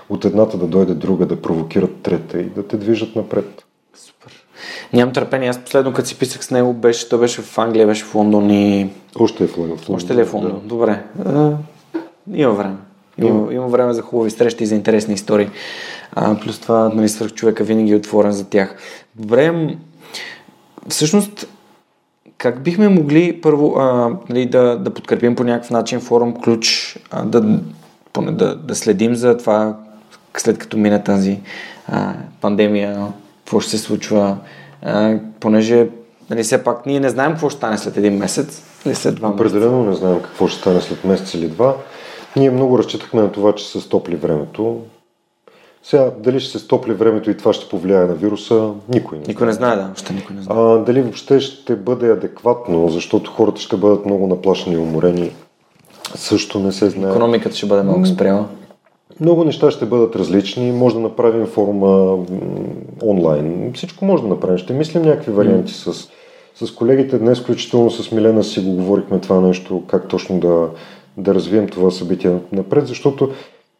от едната да дойде друга, да провокират трета и да те движат напред. Супер. Нямам търпение. Аз последно, като си писах с него, беше, той беше в Англия, беше в Лондон и... Още е в Лондон. Още ли е в Лондон? Да. Добре. А, има време. Има, има време за хубави срещи и за интересни истории. А, плюс това, нали, свърх човека винаги е отворен за тях. Добре, всъщност, как бихме могли първо а, нали, да, да подкрепим по някакъв начин форум ключ, а, да, поне да, да следим за това, след като мине тази а, пандемия, какво ще се случва, а, понеже нали, все пак ние не знаем какво ще стане след един месец или след два месеца. Определено не знаем какво ще стане след месец или два. Ние много разчитахме на това, че се стопли времето. Сега, дали ще се стопли времето и това ще повлияе на вируса, никой не знае. Никой не знае, да, още никой не знае. А, дали въобще ще бъде адекватно, защото хората ще бъдат много наплашени и уморени, също не се знае. Економиката ще бъде много спряла. Много неща ще бъдат различни. Може да направим форума онлайн. Всичко може да направим. Ще мислим някакви варианти mm. с, с колегите. Днес, включително с Милена, си го говорихме това нещо, как точно да, да развием това събитие напред, защото,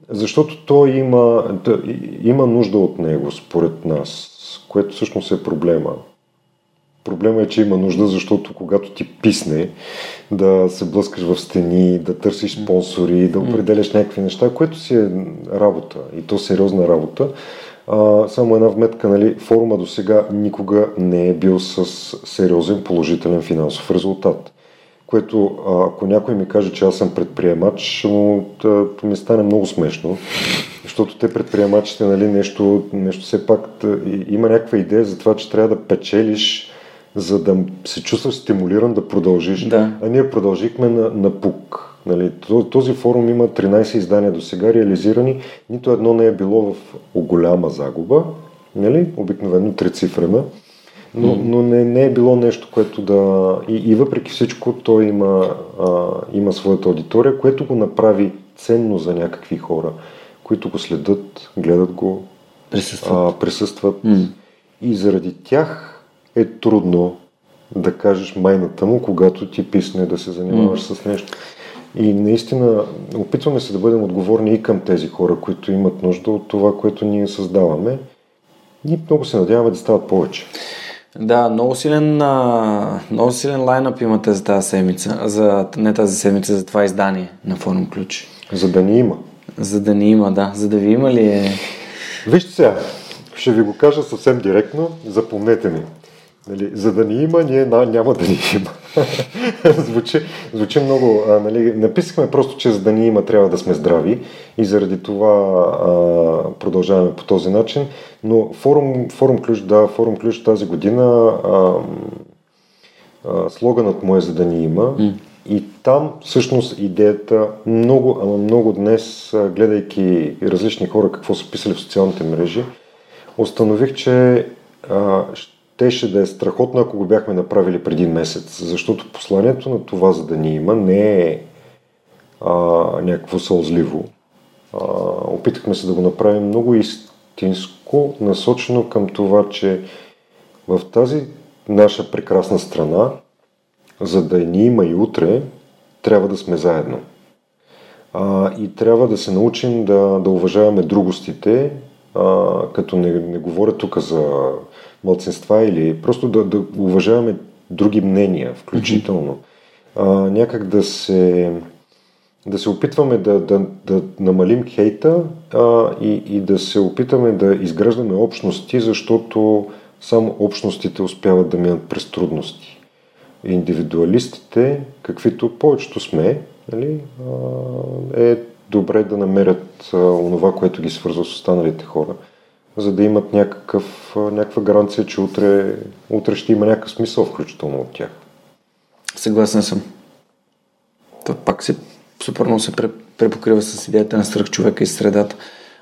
защото то има, да, има нужда от него, според нас, което всъщност е проблема. Проблема е, че има нужда, защото когато ти писне да се блъскаш в стени, да търсиш спонсори, да определяш някакви неща, което си е работа и то сериозна работа. А, само една вметка, нали, форума до сега никога не е бил с сериозен положителен финансов резултат. Което, ако някой ми каже, че аз съм предприемач, му, да, ми стане много смешно, защото те предприемачите, нали, нещо, нещо все пак има някаква идея за това, че трябва да печелиш за да се чувстваш стимулиран да продължиш. Да. А ние продължихме на, на пук. Нали, този форум има 13 издания до сега реализирани. Нито едно не е било в голяма загуба, нали, обикновено трицифрена, но, mm. но не, не е било нещо, което да... И, и въпреки всичко, той има, а, има своята аудитория, което го направи ценно за някакви хора, които го следят, гледат го, присъстват, а, присъстват. Mm. и заради тях е трудно да кажеш майната му, когато ти писне да се занимаваш mm. с нещо. И наистина опитваме се да бъдем отговорни и към тези хора, които имат нужда от това, което ние създаваме. И много се надяваме да стават повече. Да, много силен, много силен лайнап имате за тази седмица, за, не тази седмица, за това издание на Форум Ключ. За да ни има. За да ни има, да. За да ви има ли е... Вижте сега, ще ви го кажа съвсем директно, запомнете ми. Нали, за да ни има, ние няма да ни има. звучи, звучи много. А, нали, написахме просто, че за да ни има, трябва да сме здрави и заради това а, продължаваме по този начин. Но форум, форум ключ, да, форум ключ тази година а, а, слоганът му е за да ни има. Mm. И там всъщност идеята много, ама много днес, гледайки различни хора какво са писали в социалните мрежи, установих, че а, щеше да е страхотно, ако го бяхме направили преди месец, защото посланието на това, за да ни има, не е а, някакво сълзливо. А, опитахме се да го направим много истинско, насочено към това, че в тази наша прекрасна страна, за да ни има и утре, трябва да сме заедно. А, и трябва да се научим да, да уважаваме другостите, а, като не, не говоря тук за мълцинства или просто да, да уважаваме други мнения, включително. А, някак да се, да се опитваме да, да, да намалим хейта а, и, и да се опитаме да изграждаме общности, защото само общностите успяват да минат през трудности. Индивидуалистите, каквито повечето сме, нали, е добре да намерят а, онова, което ги свързва с останалите хора за да имат някакъв, някаква гаранция, че утре, утре ще има някакъв смисъл включително от тях. Съгласен съм. Това пак се супер много се препокрива с идеята на страх човека и средата.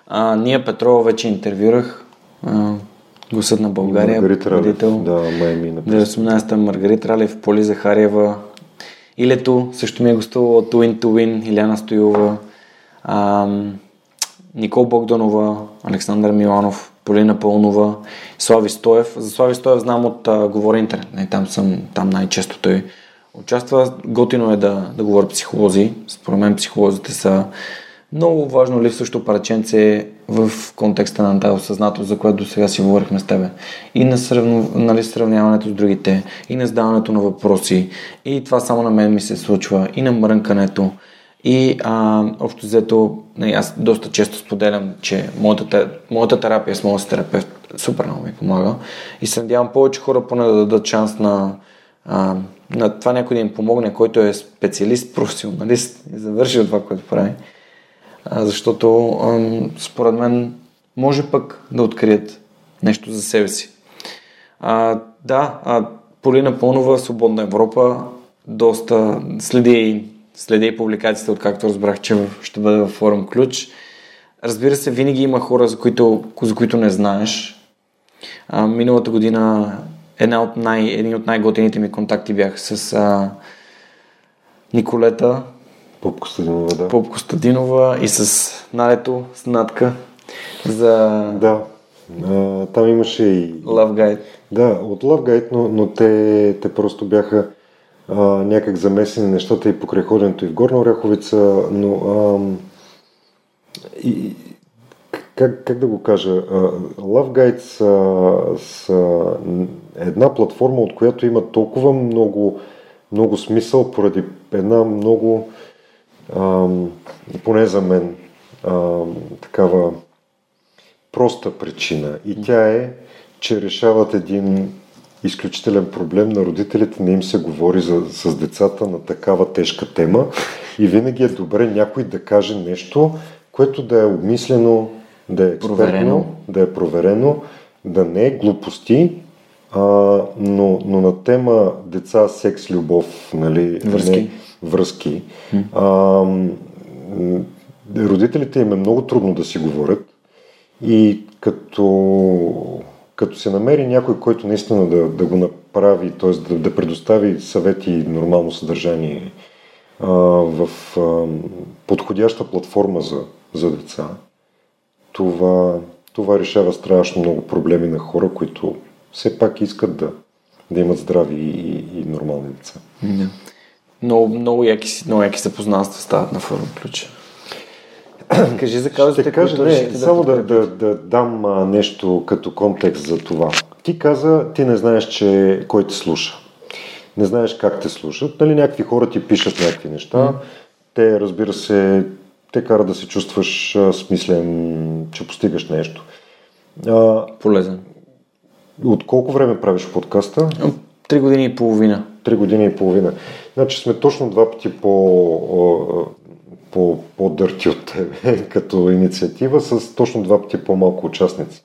А, ние Петрова вече интервюрах. А, гласът на България. Маргарит Ралев. Да, май ми 18-та Маргарит Ралев, Поли Захариева. Илето също ми е гостувала от Win to Win, Иляна Стоилова. Ам, Никол Богданова, Александър Миланов, Полина Пълнова, Слави Стоев. За Слави Стоев знам от а, Говори интернет. Не, там съм, там най-често той участва. Готино е да, да говоря психолози. Според мен психолозите са много важно липсващо параченце в контекста на тази осъзнатост, за което до сега си говорихме с тебе. И на сравно, нали, сравняването с другите, и на задаването на въпроси. И това само на мен ми се случва, и на мрънкането. И а, общо взето аз доста често споделям, че моята, моята терапия с моят терапевт супер много ми помага и се надявам повече хора поне да дадат шанс на, а, на това някой да им помогне, който е специалист, професионалист и завършил това, което прави. А, защото а, според мен може пък да открият нещо за себе си. А, да, а, Полина Пълнова, Свободна Европа, доста следи, следи публикациите, откакто разбрах, че ще бъде във форум Ключ. Разбира се, винаги има хора, за които, за които не знаеш. А, миналата година една от най, един от най-готените ми контакти бяха с а, Николета. Поп Костадинова, да. Поп Костадинова и с Налето, с Натка. За... Да, а, там имаше и... Love Guide. Да, от Love Guide, но, но те, те просто бяха а, някак замесени нещата и покрай ходенето и в Горна Оряховица, но а, и, как, как да го кажа, Love Guide са, са една платформа, от която има толкова много, много смисъл поради една много, а, поне за мен, а, такава проста причина. И тя е, че решават един изключителен проблем на родителите, не им се говори за, с децата на такава тежка тема. И винаги е добре някой да каже нещо, което да е обмислено, да е експертно, проверено. да е проверено, да не е глупости, а, но, но на тема деца, секс, любов, нали, връзки, не, връзки а, родителите им е много трудно да си говорят. И като, като се намери някой, който наистина да, да го направи, т.е. Да, да предостави съвети и нормално съдържание а, в а, подходяща платформа за, за деца, това, това решава страшно много проблеми на хора, които все пак искат да, да имат здрави и, и нормални деца. Yeah. Много, много, яки, много яки запознанства стават на форум ключа. Кажи за казусите, Ще кажа, не, да само да, да, да дам а, нещо като контекст за това. Ти каза, ти не знаеш, че кой те слуша. Не знаеш как те слушат. Нали, някакви хора ти пишат някакви неща. Mm. Те, разбира се, те карат да се чувстваш а, смислен, че постигаш нещо. А, Полезен. От колко време правиш подкаста? Три години и половина. Три години и половина. Значи сме точно два пъти по по, по-дърти от тебе като инициатива с точно два пъти по-малко участници,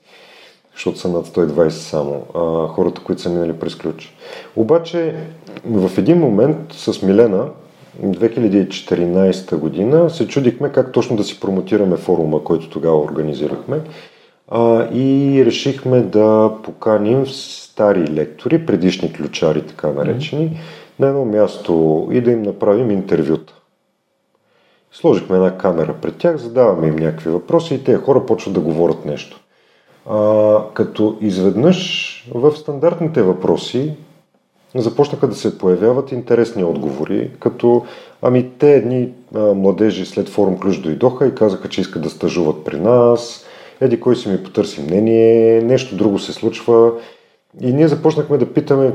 защото са над 120 само а, хората, които са минали през ключ. Обаче в един момент с Милена 2014 година се чудихме как точно да си промотираме форума, който тогава организирахме а, и решихме да поканим стари лектори, предишни ключари, така наречени, на едно място и да им направим интервюта. Сложихме една камера пред тях, задаваме им някакви въпроси и тези хора почват да говорят нещо. А, като изведнъж в стандартните въпроси започнаха да се появяват интересни отговори, като ами те едни а, младежи след форум Ключ дойдоха и казаха, че искат да стажуват при нас, еди кой си ми потърси мнение, нещо друго се случва. И ние започнахме да питаме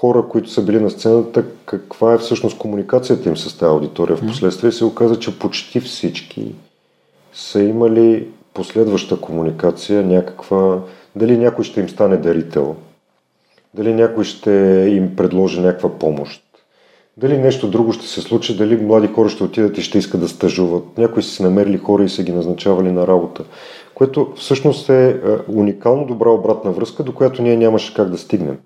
хора, които са били на сцената, каква е всъщност комуникацията им с тази аудитория. В последствие се оказа, че почти всички са имали последваща комуникация, някаква, дали някой ще им стане дарител, дали някой ще им предложи някаква помощ, дали нещо друго ще се случи, дали млади хора ще отидат и ще искат да стажуват, някои са си намерили хора и са ги назначавали на работа, което всъщност е, е уникално добра обратна връзка, до която ние нямаше как да стигнем.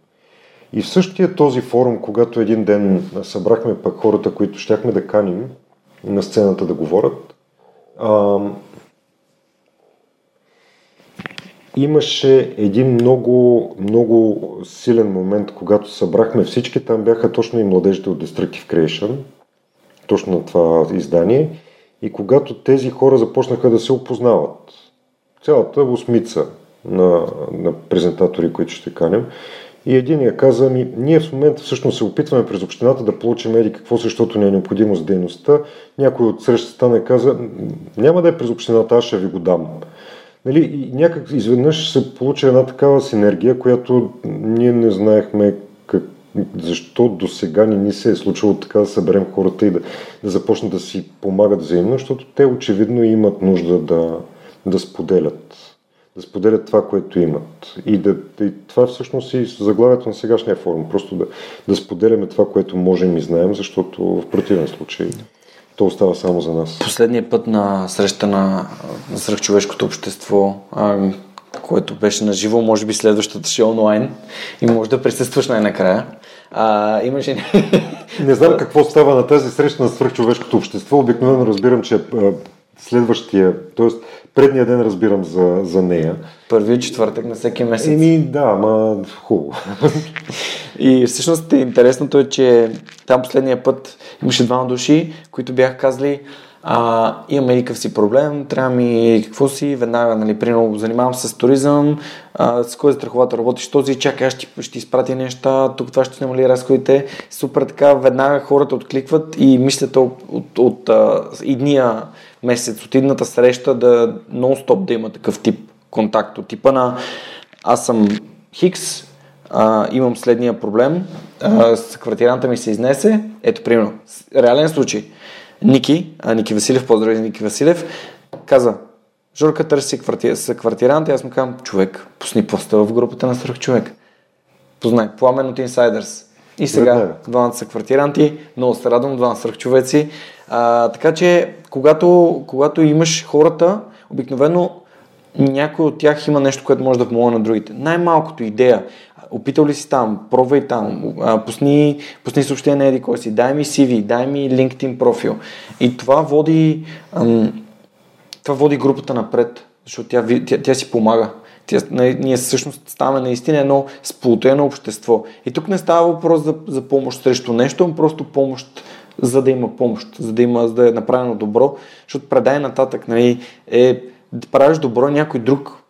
И в същия този форум, когато един ден събрахме пък хората, които щяхме да каним на сцената да говорят, а, имаше един много, много силен момент, когато събрахме всички. Там бяха точно и младежите от Destructive Creation, точно на това издание. И когато тези хора започнаха да се опознават, цялата осмица на, на презентатори, които ще канем, и един я каза, ми, ние в момента всъщност се опитваме през общината да получим еди какво, защото ни е необходимо за дейността. Някой от срещата не каза, няма да е през общината, аз ще ви го дам. Нали, и някак изведнъж се получи една такава синергия, която ние не знаехме как, защо до сега ни ни се е случило така да съберем хората и да, да започнат да си помагат взаимно, защото те очевидно имат нужда да, да споделят да споделят това, което имат. И, да, и това всъщност и заглавието на сегашния форум. Просто да, да споделяме това, което можем и знаем, защото в противен случай то остава само за нас. Последния път на среща на свръхчовешкото общество, което беше на живо, може би следващата ще е онлайн и може да присъстваш най-накрая. А, имаше... Не знам какво става на тази среща на свръхчовешкото общество. Обикновено разбирам, че следващия, т.е. предния ден разбирам за, за нея. Първи четвъртък на всеки месец. Еми, да, ма хубаво. И всъщност интересното е, че там последния път имаше двама души, които бяха казали, а, имам едикъв си проблем, трябва ми какво си, веднага, нали, примерно, занимавам се с туризъм, а, с кой застраховател работиш този, чакай, аз ще, ще изпратя неща, тук това ще намали разходите. Супер така, веднага хората откликват и мислят от, от, от идния месец, от идната среща да нон-стоп да има такъв тип контакт, от типа на аз съм Хикс, а, имам следния проблем, а, квартиранта ми се изнесе, ето примерно, реален случай, Ники, а Ники Василев, поздрави Ники Василев, каза, Жорка търси квартир, с квартирант и аз му казвам, човек, пусни поста в групата на свръх човек. Познай, пламен от инсайдърс. И сега двамата са квартиранти, много се радвам, двама свръхчовеци. А, така че, когато, когато имаш хората, обикновено някой от тях има нещо, което може да помогне на другите. Най-малкото идея. Опитал ли си там, пробвай там, пусни, пусни съобщение еди кой си, дай ми CV, дай ми LinkedIn профил. И това води, това води групата напред, защото тя, тя, тя си помага. Тя, ние всъщност ставаме наистина едно сплутено общество. И тук не става въпрос за, за помощ срещу нещо, а просто помощ за да има помощ, за да, има, за да е направено добро, защото предай нататък нали, е да правиш добро някой друг,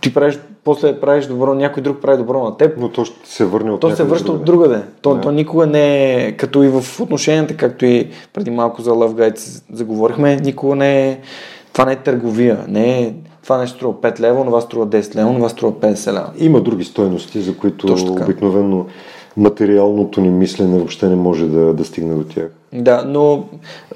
ти правиш, после правиш добро, някой друг прави добро на теб. Но то ще се върне от То се връща от другаде. То, то никога не е, като и в отношенията, както и преди малко за Love Guide заговорихме, никога не е, това не е търговия, не е това нещо струва 5 лева, това струва 10 лева, това струва 50 лева. Има други стойности, за които обикновено материалното ни мислене въобще не може да, да стигне до тях. Да, но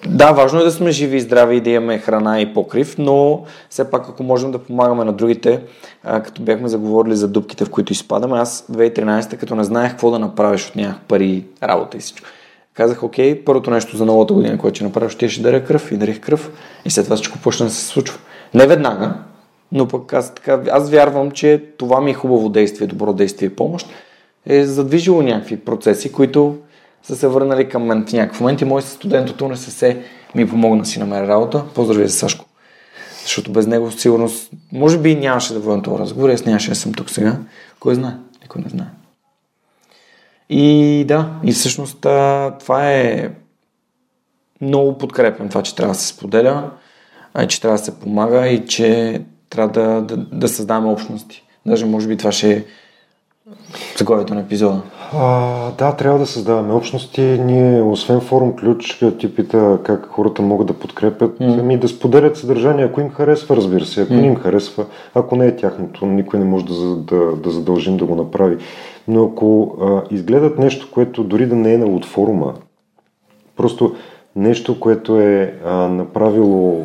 да, важно е да сме живи и здрави и да имаме храна и покрив, но все пак ако можем да помагаме на другите, а, като бяхме заговорили за дупките, в които изпадаме, аз 2013, като не знаех какво да направиш от нямах пари, работа и всичко. Казах, окей, първото нещо за новата година, което ще направя, ще, ще даря кръв и дарих кръв и след това всичко почна да се случва. Не веднага, но пък аз, така, аз вярвам, че това ми е хубаво действие, добро действие и помощ е задвижило някакви процеси, които са се върнали към мен в някакъв момент и мой студент от УНСС ми помогна да си намеря работа. Поздрави за Сашко. Защото без него сигурно, може би нямаше да водя този разговор, аз нямаше да съм тук сега. Кой знае? Никой не знае. И да, и всъщност това е много подкрепен това, че трябва да се споделя, че трябва да се помага и че трябва да, да, да създаваме общности. Даже може би това ще е заглавието на епизода. А, да, трябва да създаваме общности. Ние, освен форум ключ, ти пита как хората могат да подкрепят, mm. ами да споделят съдържание, ако им харесва, разбира се. Ако mm. не им харесва, ако не е тяхното, никой не може да, да, да задължим да го направи. Но ако а, изгледат нещо, което дори да не е от форума, просто нещо, което е а, направило,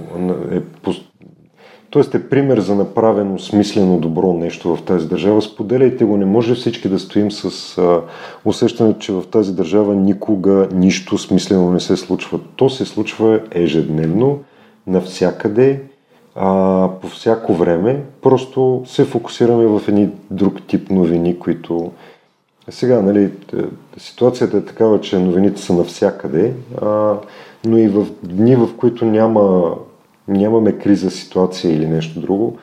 е Тоест е пример за направено смислено добро нещо в тази държава. Споделяйте го. Не може всички да стоим с а, усещането, че в тази държава никога нищо смислено не се случва. То се случва ежедневно, навсякъде, а, по всяко време. Просто се фокусираме в едни друг тип новини, които сега, нали, е, ситуацията е такава, че новините са навсякъде, а, но и в дни, в които няма нямаме криза, ситуация или нещо друго,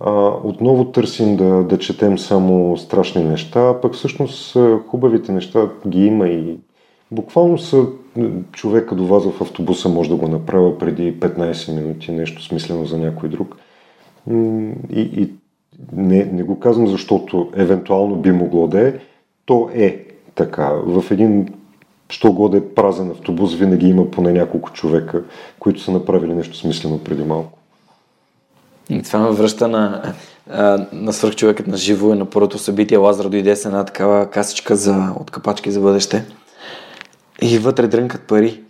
а, отново търсим да, да четем само страшни неща, пък всъщност хубавите неща ги има и буквално са човека до вас в автобуса може да го направя преди 15 минути, нещо смислено за някой друг. И, и не, не го казвам, защото евентуално би могло да е. То е така. В един що го да е празен автобус, винаги има поне няколко човека, които са направили нещо смислено преди малко. И това ме връща на, на свърхчовекът на живо и на първото събитие. Лазар дойде с една такава касичка за, от капачки за бъдеще. И вътре дрънкат пари.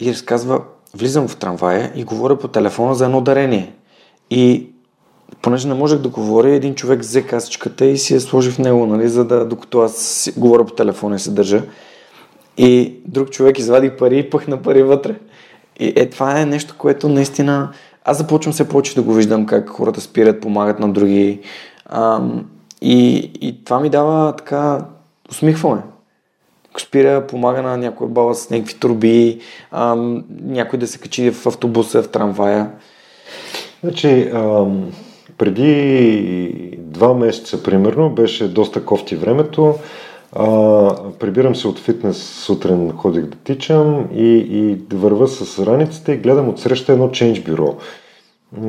И разказва, влизам в трамвая и говоря по телефона за едно дарение. И понеже не можех да говоря, един човек взе касичката и си я сложи в него, нали, за да, докато аз говоря по телефона и се държа. И друг човек извади пари и пъхна пари вътре. И е, това е нещо, което наистина... Аз започвам все повече да го виждам как хората спират, помагат на други. Ам, и, и това ми дава така усмихване. Спира, помага на някоя баба с някакви турби, ам, някой да се качи в автобуса, в трамвая. Значи, ам, преди два месеца, примерно, беше доста кофти времето. А, прибирам се от фитнес сутрин, ходих да тичам и, и върва с раницата и гледам отсреща едно ченч бюро,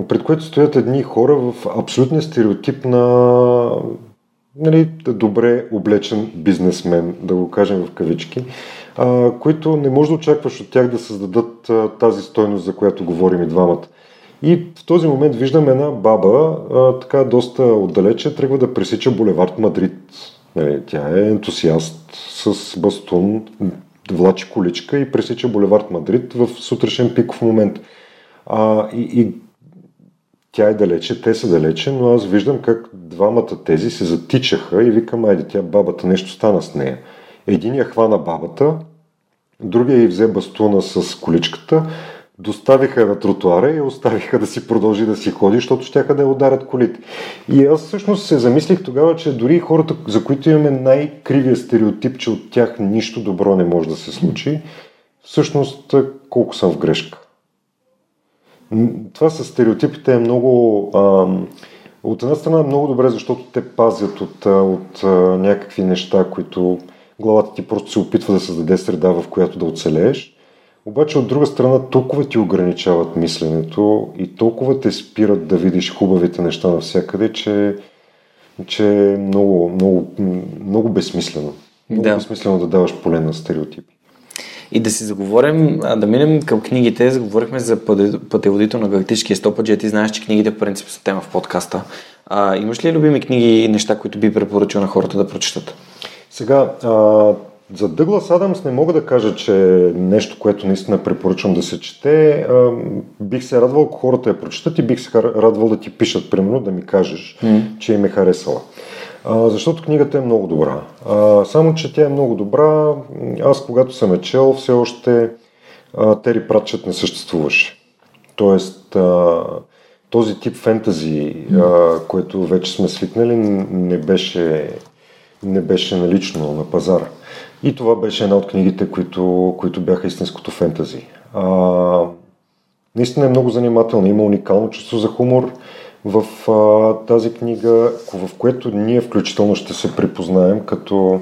пред което стоят едни хора в абсолютния стереотип на нали, добре облечен бизнесмен, да го кажем в кавички, а, които не може да очакваш от тях да създадат а, тази стойност, за която говорим и двамата. И в този момент виждам една баба, а, така доста отдалече, тръгва да пресича булевард Мадрид. Нали, тя е ентусиаст с бастун, влачи количка и пресича булевард Мадрид в сутрешен пиков момент. А, и, и тя е далече, те са далече, но аз виждам как двамата тези се затичаха и викам, айде, тя бабата нещо стана с нея. Единия хвана бабата, другия и взе бастуна с количката, доставиха на тротуара и оставиха да си продължи да си ходи, защото ще да я ударят колите. И аз всъщност се замислих тогава, че дори хората, за които имаме най-кривия стереотип, че от тях нищо добро не може да се случи, всъщност колко съм в грешка. Това с стереотипите е много... Ам, от една страна е много добре, защото те пазят от, от, от някакви неща, които главата ти просто се опитва да създаде среда, в която да оцелееш. Обаче от друга страна толкова ти ограничават мисленето и толкова те спират да видиш хубавите неща навсякъде, че, че е много, много, много безсмислено. Много да. безсмислено да даваш поле на стереотипи. И да си заговорим, да минем към книгите. Заговорихме за пътеводител на галактическия стопаджи. Ти знаеш, че книгите в принцип са тема в подкаста. А, имаш ли любими книги и неща, които би препоръчал на хората да прочитат? Сега, а, за Дъглас Адамс не мога да кажа, че нещо, което наистина препоръчвам да се чете. Бих се радвал, ако хората я прочитат и бих се радвал да ти пишат, примерно, да ми кажеш, mm. че им е харесала. А, защото книгата е много добра. А, само, че тя е много добра. Аз, когато съм е чел, все още а, Тери Пратчет не съществуваше. Тоест, а, този тип фентази, а, което вече сме свикнали, не беше, не беше налично на пазара. И това беше една от книгите, които, които бяха истинското фентази. А, наистина е много занимателна, има уникално чувство за хумор в а, тази книга, в което ние включително ще се припознаем като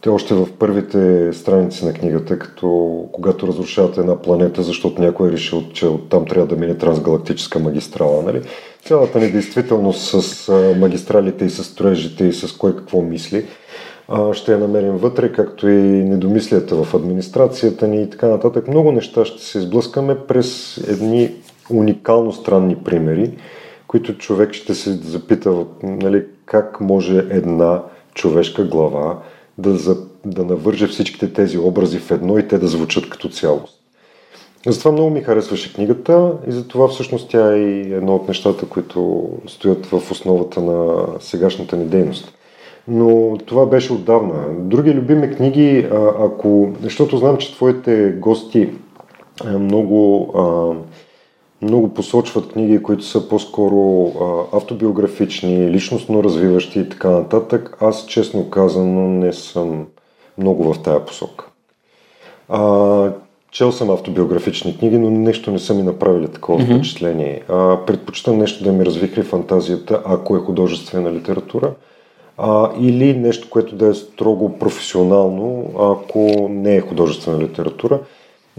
те още в първите страници на книгата, като когато разрушават една планета, защото някой е решил, че оттам трябва да мине трансгалактическа магистрала. Нали? Цялата ни действителност с магистралите и с строежите и с кой какво мисли – ще я намерим вътре, както и недомислията в администрацията ни и така нататък. Много неща ще се изблъскаме през едни уникално странни примери, които човек ще се запита нали, как може една човешка глава да, за, да навърже всичките тези образи в едно и те да звучат като цялост. Затова много ми харесваше книгата и затова всъщност тя е и едно от нещата, които стоят в основата на сегашната ни дейност но това беше отдавна. Други любими книги, ако, защото знам, че твоите гости много, много посочват книги, които са по-скоро автобиографични, личностно развиващи и така нататък, аз честно казано не съм много в тая посока. А, чел съм автобиографични книги, но нещо не са ми направили такова mm-hmm. впечатление. А, предпочитам нещо да ми развихри фантазията, ако е художествена литература а, или нещо, което да е строго професионално, ако не е художествена литература.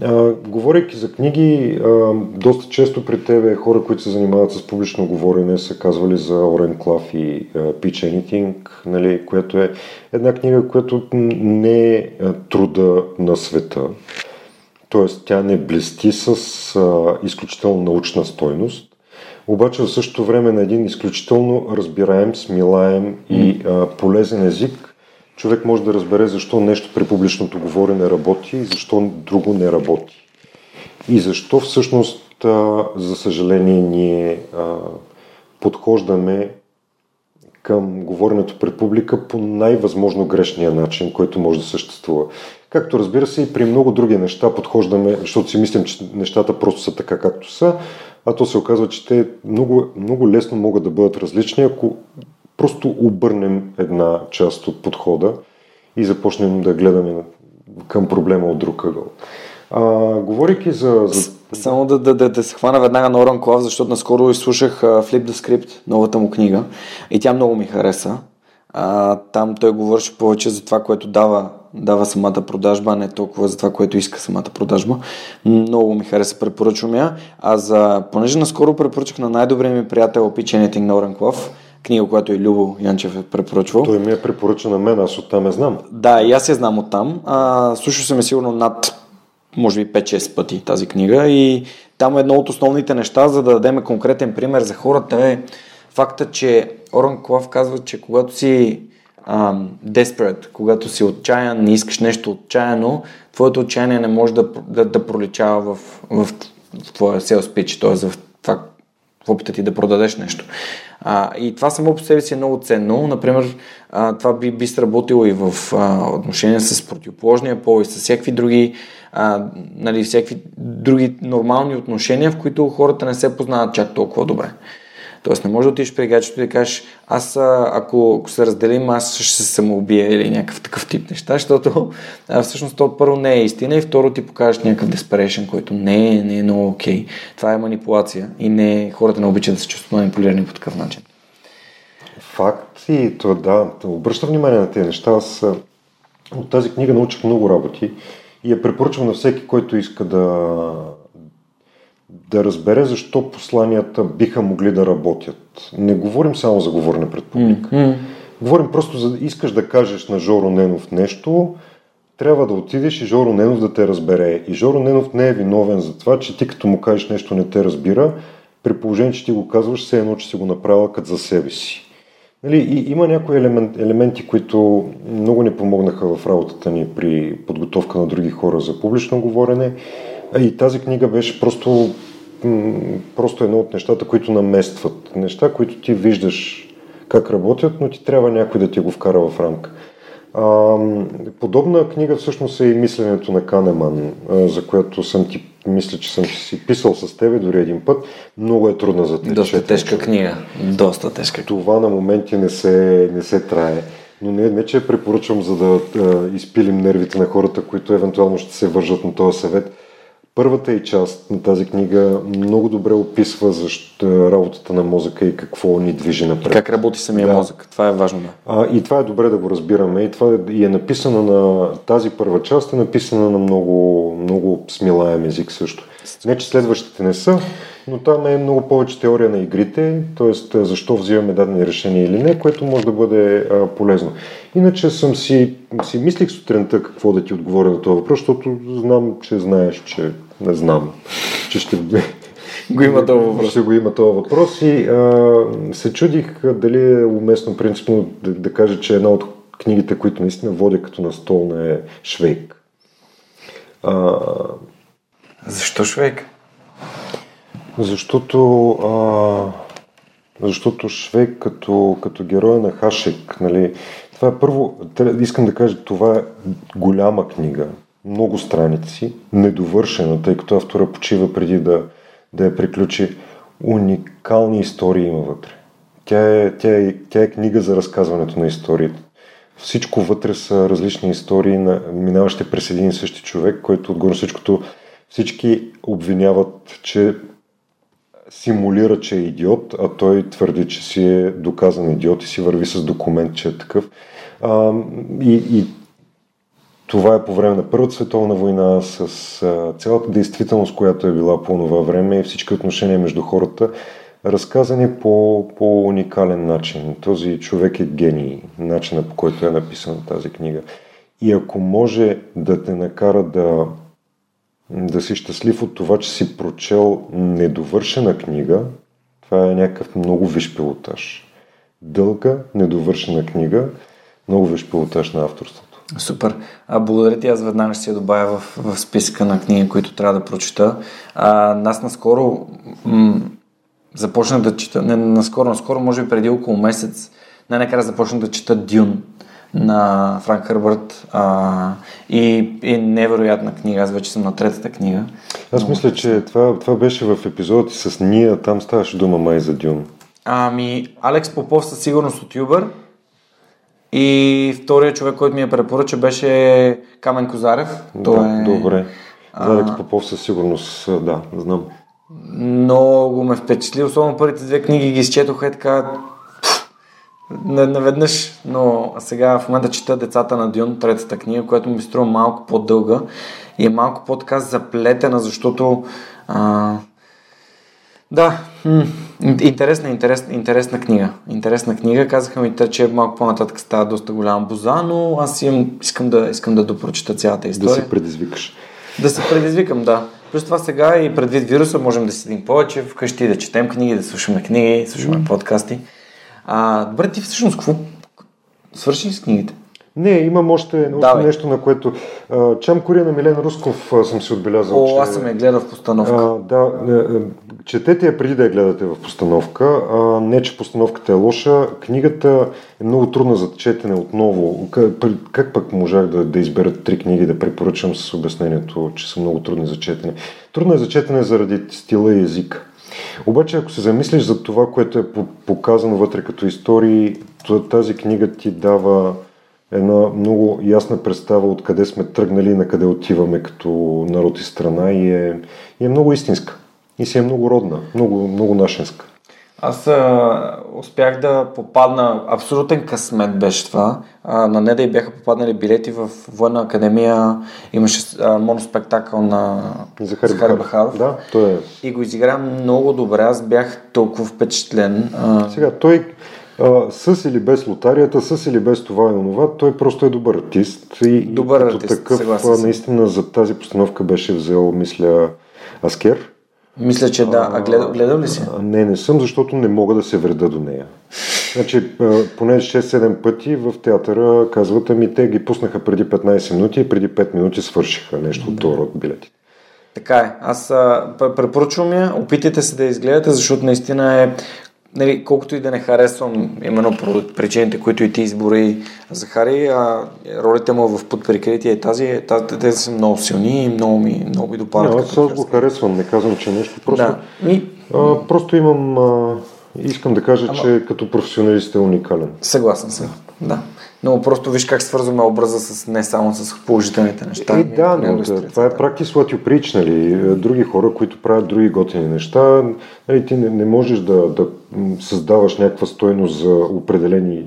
А, говорейки за книги, а, доста често при тебе хора, които се занимават с публично говорене, са казвали за Орен Клав и а, Pitch Anything, нали, което е една книга, която не е труда на света. Тоест, тя не блести с а, изключително научна стойност, обаче в същото време на един изключително разбираем, смилаем и а, полезен език, човек може да разбере защо нещо при публичното говорене работи и защо друго не работи. И защо всъщност, а, за съжаление, ние а, подхождаме към говоренето пред публика по най-възможно грешния начин, който може да съществува. Както разбира се и при много други неща подхождаме, защото си мислим, че нещата просто са така както са, а то се оказва, че те много, много лесно могат да бъдат различни, ако просто обърнем една част от подхода и започнем да гледаме към проблема от друг ъгъл. А, говорейки за... за... Само да, да, да, да се хвана веднага на Оран Клав, защото наскоро изслушах Flip the Script, новата му книга, и тя много ми хареса. А, там той говореше повече за това, което дава, дава самата продажба, а не толкова за това, което иска самата продажба. Много ми хареса, препоръчвам я. А за, понеже наскоро препоръчах на най-добрия ми приятел Pitch Anything на Оран Клав, книга, която и Любо Янчев е препоръчвал. Той ми е препоръча на мен, аз оттам я знам. Да, и аз я знам оттам. А, слушал съм е сигурно над може би 5-6 пъти тази книга и там едно от основните неща, за да дадем конкретен пример за хората е факта, че Оран Клав казва, че когато си um, desperate, когато си отчаян, не искаш нещо отчаяно, твоето отчаяние не може да, да, да проличава в, в, в твоя sales pitch, т.е. в това, в опита ти да продадеш нещо. А, и това само по себе си е много ценно. Например, а, това би, би сработило и в а, отношения с противоположния пол и с всякакви други, а, нали, всякакви други нормални отношения, в които хората не се познават чак толкова добре. Тоест не може да отидеш при гаджето и да кажеш, аз ако, ако се разделим, аз ще се самоубия или някакъв такъв тип неща, защото а, всъщност то първо не е истина и второ ти покажеш някакъв desperation, който не е, не е много окей. Okay. Това е манипулация и не хората не обичат да се чувстват манипулирани по такъв начин. Факт и то да, обръща внимание на тези неща. Аз от тази книга научих много работи и я препоръчвам на всеки, който иска да, да разбере защо посланията биха могли да работят. Не говорим само за говорене пред публика. Mm-hmm. Говорим просто за искаш да кажеш на Жоро Ненов нещо, трябва да отидеш и Жоро Ненов да те разбере. И Жоро Ненов не е виновен за това, че ти като му кажеш нещо не те разбира, при положение, че ти го казваш, все едно, че си го направила като за себе си. Нали, и, има някои елемент, елементи, които много ни помогнаха в работата ни при подготовка на други хора за публично говорене. И тази книга беше просто, просто едно от нещата, които наместват. Неща, които ти виждаш как работят, но ти трябва някой да ти го вкара в рамка. А, подобна книга всъщност е и мисленето на Канеман, за която съм ти мисля, че съм си писал с тебе дори един път. Много е трудна за теб. Доста тежка книга. Доста тежка. Това на моменти не се, не се трае. Но не, не, че я препоръчвам, за да а, изпилим нервите на хората, които евентуално ще се вържат на този съвет. Първата и част на тази книга много добре описва защо работата на мозъка и какво ни движи напред. Как работи самия да. мозък, това е важно. Да. А, и това е добре да го разбираме. И това е, и е написано на тази първа част, е написана на много, много смилаем език също. Не, че следващите не са, но там е много повече теория на игрите, т.е. защо взимаме дадени решения или не, което може да бъде а, полезно. Иначе съм си, си мислих сутринта какво да ти отговоря на този въпрос, защото знам, че знаеш, че не знам, че ще го има този въпрос. Ще го има този въпрос и а, се чудих дали е уместно принципно да, да кажа, че една от книгите, които наистина водя като на стол е Швейк. А, Защо Швейк? Защото, а, защото Швейк като, като героя на Хашек, нали, това е първо, искам да кажа, това е голяма книга, много страници, недовършена, тъй като автора почива преди да, да я приключи. Уникални истории има вътре. Тя е, тя, е, тя е книга за разказването на историите. Всичко вътре са различни истории, на, минаващи през един и същи човек, който отгоре всичкото всички обвиняват, че симулира, че е идиот, а той твърди, че си е доказан идиот и си върви с документ, че е такъв. А, и, и това е по време на Първата световна война, с а, цялата действителност, която е била по това време и всички отношения между хората, разказани по, по уникален начин. Този човек е гений, начина по който е написана тази книга. И ако може да те накара да да си щастлив от това, че си прочел недовършена книга, Това е някакъв много виш пилотаж. Дълга, недовършена книга, много виж пилотаж на авторството. Супер. А, благодаря ти. Аз веднага ще си я добавя в, в списъка на книги, които трябва да прочита. А, нас наскоро м- започнах да чета, не наскоро, наскоро, може би преди около месец, най-накрая започнах да чета Дюн на Франк Хърбърт а, и, и невероятна книга. Аз вече съм на третата книга. Аз мисля, че това, това беше в епизода ти с Ния, там ставаше дума май за Дюн. Ами, Алекс Попов със сигурност от Юбър. И втория човек, който ми я препоръча, беше Камен Козарев. Той да, е... добре. За Алекс Попов със сигурност, да, знам. Много ме впечатли, особено първите две книги ги изчетох е така наведнъж, но сега в момента чета Децата на Дюн, третата книга, която ми струва малко по-дълга и е малко по-така заплетена, защото а, да, м- интересна, интересна, интересна книга. Интересна книга. Казаха ми, че малко по-нататък става доста голяма боза, но аз имам, искам, да, искам да допрочита цялата история. Да се предизвикаш. Да се предизвикам, да. Плюс това сега и предвид вируса можем да седим повече вкъщи, да четем книги, да слушаме книги, слушаме подкасти. А, добре, ти всъщност какво свърши с книгите? Не, имам още, още нещо, на което... Чам Кория на Милен Русков съм си отбелязал. О, че, аз съм я гледал в постановка. А, да, четете я преди да я гледате в постановка. А, не, че постановката е лоша. Книгата е много трудна за четене отново. Как, как пък можах да, да избера три книги да препоръчам с обяснението, че са много трудни за четене? Трудно е за четене заради стила и език. Обаче, ако се замислиш за това, което е показано вътре като истории, тази книга ти дава една много ясна представа от къде сме тръгнали и на къде отиваме като народ и страна и е, и е много истинска. И си е много родна, много, много нашенска. Аз а, успях да попадна, абсолютен късмет беше това. А, на нея и бяха попаднали билети в Военна академия. Имаше а, моноспектакъл на Захари, Захари Бахаров. Да, той е. И го изигра много добре. Аз бях толкова впечатлен. А... Сега, той а, с или без лотарията, с или без това и онова, той просто е добър артист. И, добър и като артист, такъв, наистина за тази постановка беше взел, мисля, Аскер. Мисля, че да. А гледал, гледал ли си? А, не, не съм, защото не мога да се вреда до нея. Значи, поне 6-7 пъти в театъра казват, ами те ги пуснаха преди 15 минути и преди 5 минути свършиха нещо от този род билети. Така е. Аз а, препоръчвам я. Опитайте се да изгледате, защото наистина е нали, колкото и да не харесвам именно по причините, които и ти избори Захари, а ролите му в подприкритие е тази, тази, те са много силни и много ми, много ми допадат. аз аз го харесвам, не казвам, че нещо. Просто, да. ми... а, просто имам, а, искам да кажа, Ама... че като професионалист е уникален. Съгласен съм, да. Но просто виж как свързваме образа с не само с положителните неща. Е, да, но да, това е practice what you preach, нали? Други хора, които правят други готини неща, нали, ти не, не можеш да, да създаваш някаква стойност за определени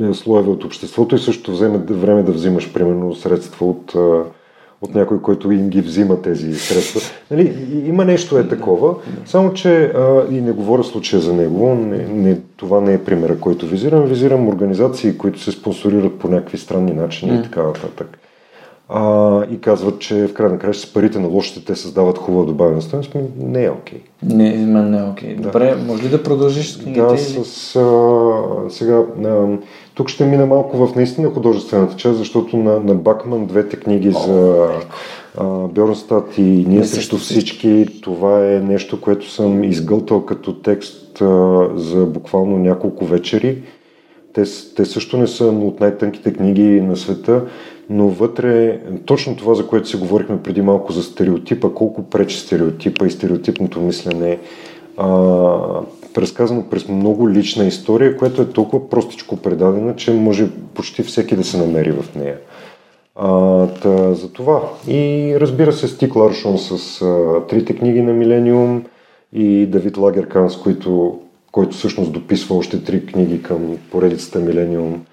е, слоеве от обществото и също вземе време да взимаш, примерно, средства от от някой, който им ги взима тези средства. Нали, има нещо е такова, само че а, и не говоря случая за него, не, не, това не е примера, който визирам. Визирам организации, които се спонсорират по някакви странни начини mm. и така нататък. А, и казват, че в крайна края с парите на лошите те създават хубава добавена стоеност. Не е окей. Okay. Не, мен не е окей. Okay. Да. Добре, може ли да продължиш с книгите? Да, с, а, сега, а, тук ще мина малко в наистина художествената част, защото на, на Бакман двете книги О, за Бьорнстат и Ние срещу всички, това е нещо, което съм изгълтал като текст а, за буквално няколко вечери. Те, те също не са от най-тънките книги на света, но вътре точно това, за което си говорихме преди малко за стереотипа, колко пречи стереотипа и стереотипното мислене, а, разказано през много лична история, която е толкова простичко предадена, че може почти всеки да се намери в нея. А, та, за това. И разбира се, Стик Ларшон с а, трите книги на Милениум и Давид Лагеркан, с който, който всъщност дописва още три книги към поредицата Милениум,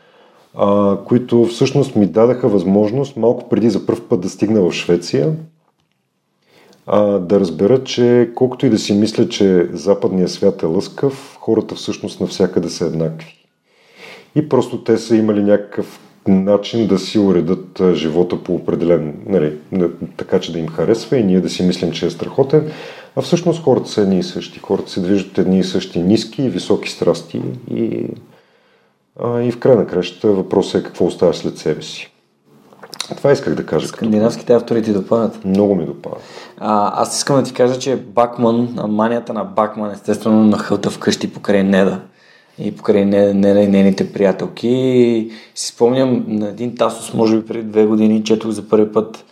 които всъщност ми дадаха възможност малко преди за първ път да стигна в Швеция, а, да разберат, че колкото и да си мисля, че западният свят е лъскав, хората всъщност навсякъде са еднакви. И просто те са имали някакъв начин да си уредат живота по определен, нали, така че да им харесва и ние да си мислим, че е страхотен, А всъщност хората са едни и същи. Хората се движат едни и същи ниски и високи страсти и, а, и в край на кращата въпросът е какво оставаш след себе си. Това исках да кажа. Скандинавските автори ти допадат. Много ми допадат. А, аз искам да ти кажа, че Бакман, манията на Бакман, естествено на хълта вкъщи покрай Неда и покрай Неда и нейните приятелки. И си спомням на един Тасос, може би преди две години, четох за първи път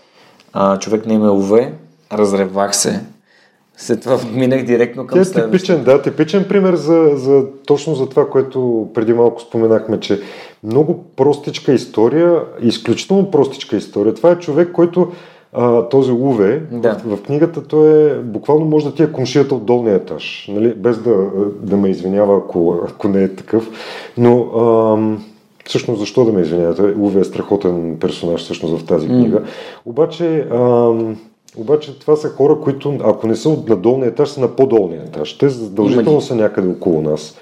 а, човек на име Ове, разревах се. След това минах директно към е типичен, да, типичен пример за, за, точно за това, което преди малко споменахме, че много простичка история, изключително простичка история. Това е човек, който а, този Уве, да. в, в книгата той е, буквално може да ти е комшията от долния етаж, нали? без да, да ме извинява, ако, ако не е такъв. Но а, всъщност защо да ме извинявате? Уве е страхотен персонаж всъщност в тази книга. Mm. Обаче, а, обаче това са хора, които ако не са на долния етаж, са на по-долния етаж. Те задължително са някъде около нас.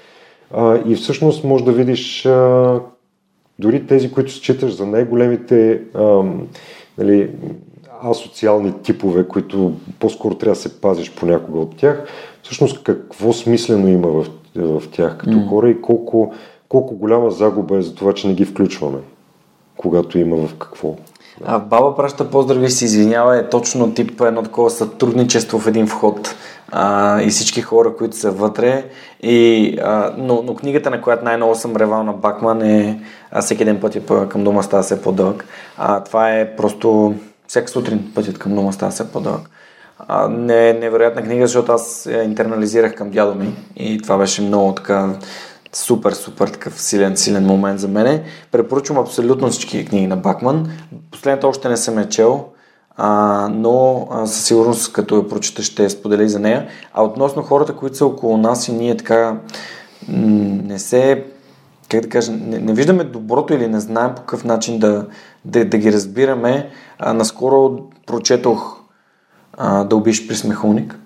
А, и всъщност може да видиш а, дори тези, които считаш за най-големите а, нали, асоциални типове, които по-скоро трябва да се пазиш понякога от тях, всъщност какво смислено има в, в тях като mm. хора и колко, колко голяма загуба е за това, че не ги включваме, когато има в какво. А, баба праща поздрави се извинява е точно тип едно такова сътрудничество в един вход а, и всички хора, които са вътре. И, а, но, но книгата, на която най-много съм ревал на Бакман е а, Всеки ден пътя към дома става все по-дълъг. А, това е просто всяка сутрин пътят към дома става все по-дълъг. А, не, невероятна книга, защото аз я интернализирах към дядо ми и това беше много така супер, супер такъв силен, силен момент за мене. Препоръчвам абсолютно всички книги на Бакман. Последната още не съм я чел, а, но а, със сигурност като я прочета ще споделя за нея. А относно хората, които са около нас и ние така не се как да кажа, не, не виждаме доброто или не знаем по какъв начин да, да, да ги разбираме. А, наскоро прочетох а, Да убиш при смехулник.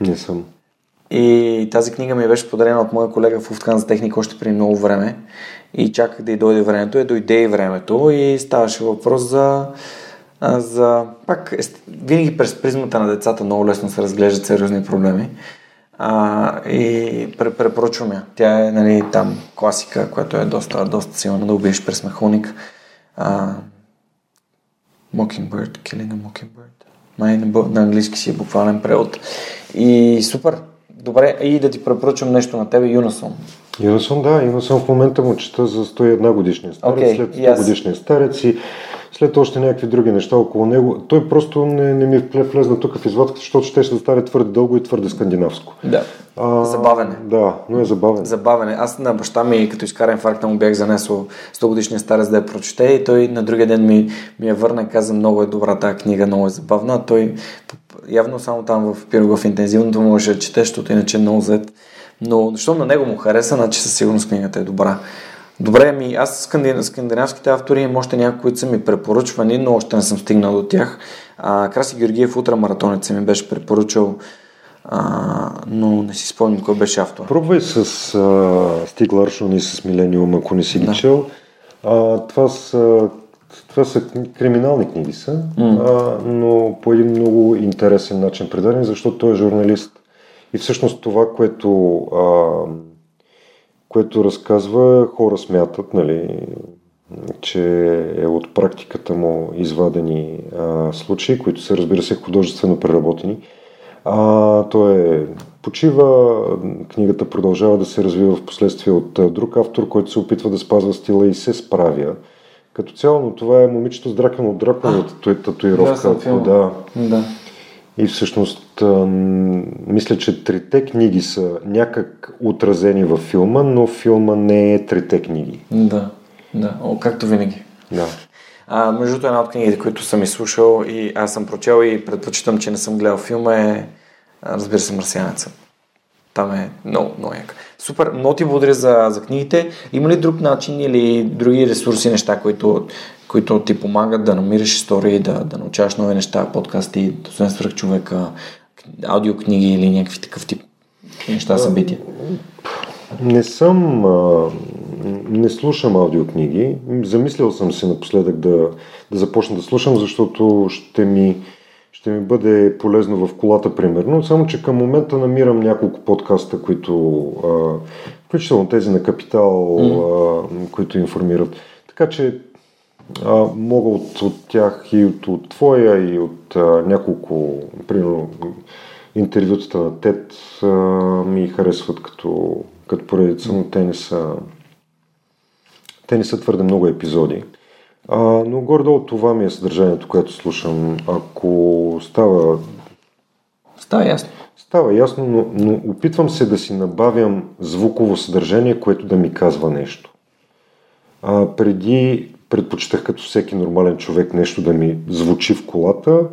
Не съм. И тази книга ми беше подарена от моя колега в Уфткан за техника още преди много време. И чаках да й дойде времето. И дойде и времето. И ставаше въпрос за за... Пак, винаги през призмата на децата много лесно се разглеждат сериозни проблеми. А, и препоръчвам я. Тя е нали, там класика, която е доста, доста силна да убиеш през мехоник. А, Mockingbird, Killing a Mockingbird. Май на, на английски си е буквален превод. И супер. Добре, и да ти препоръчам нещо на тебе, Юнасон. Юнасон, да, Юнасон в момента му чета за 101 годишния старец, okay, след 100 yes. годишния старец и след още някакви други неща около него. Той просто не, не ми влезна тук в извадката, защото ще ще стане твърде дълго и твърде скандинавско. Да. А, забавене. Да, но е забавен. Забавене. Аз на баща ми, като изкара инфаркта, му бях занесъл 100 годишния старец да я прочете и той на другия ден ми, ми я върна и каза, много е добра тази книга, много е забавна. А той явно само там в Пирога в интензивното можеше да чете, защото иначе е много зет. Но защото на него му хареса, значи със сигурност книгата е добра. Добре, ми аз скандинавските автори имам още някои, които са ми препоръчвани, но още не съм стигнал до тях. А, Краси Георгиев ултрамаратонец ми беше препоръчал, а, но не си спомням кой беше автор. Пробвай с а, Стиг Ларшон и с Милениум, ако не си ги да. чел. А, това са това са криминални книги са, mm. а, но по един много интересен начин предадени, защото той е журналист. И всъщност това, което а, което разказва, хора смятат, нали, че е от практиката му извадени а, случаи, които са, разбира се, художествено преработени. А, той е почива, книгата продължава да се развива в последствие от друг автор, който се опитва да спазва стила и се справя. Като цяло, но това е момичето с дракон от драконовата татуировка. Да, да. И всъщност мисля, че трите книги са някак отразени във филма, но филма не е трите книги. Да, да, О, както винаги. Да. А, между другото, една от книгите, които съм изслушал и аз съм прочел и предпочитам, че не съм гледал филма е, разбира се, Марсианеца. Там е много, много як. Супер, много ти благодаря за, за книгите. Има ли друг начин или други ресурси, неща, които които ти помагат да намираш истории, да, да научаваш нови неща, подкасти, освен свръх човека, аудиокниги или някакви такъв тип неща, събития? Не съм, не слушам аудиокниги. Замислял съм се напоследък да, да започна да слушам, защото ще ми ще ми бъде полезно в колата, примерно. Само, че към момента намирам няколко подкаста, които, а, включително тези на Капитал, а, които информират. Така че а, мога от, от тях и от, от твоя, и от а, няколко, примерно, интервютата на ТЕД а, ми харесват като, като поредица, но те не са те не са твърде много епизоди. А, но горе-долу това ми е съдържанието, което слушам. Ако става... Става ясно. Става ясно, но, но опитвам се да си набавям звуково съдържание, което да ми казва нещо. А, преди предпочитах като всеки нормален човек нещо да ми звучи в колата.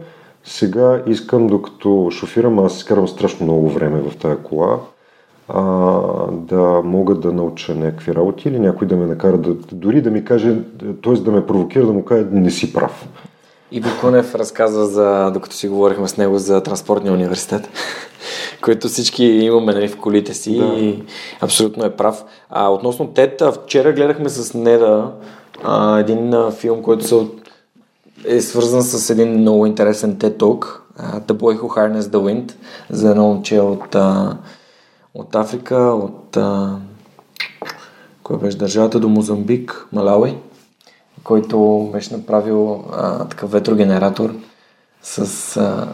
Сега искам, докато шофирам, аз изкарвам страшно много време в тая кола, а, да мога да науча някакви работи или някой да ме накара да, дори да ми каже, т.е. да ме провокира, да му каже, не си прав. И Кунев разказва за, докато си говорихме с него за транспортния университет, който всички имаме нали, в колите си да. и абсолютно е прав. А относно Тет, вчера гледахме с Неда а, един а, филм, който се, е свързан с един много интересен TED Talk, The Boy Who Harnessed the Wind, за едно момче от а, от Африка, от а, кой беше държавата до Мозамбик, Малауи, който беше направил а, такъв ветрогенератор с а,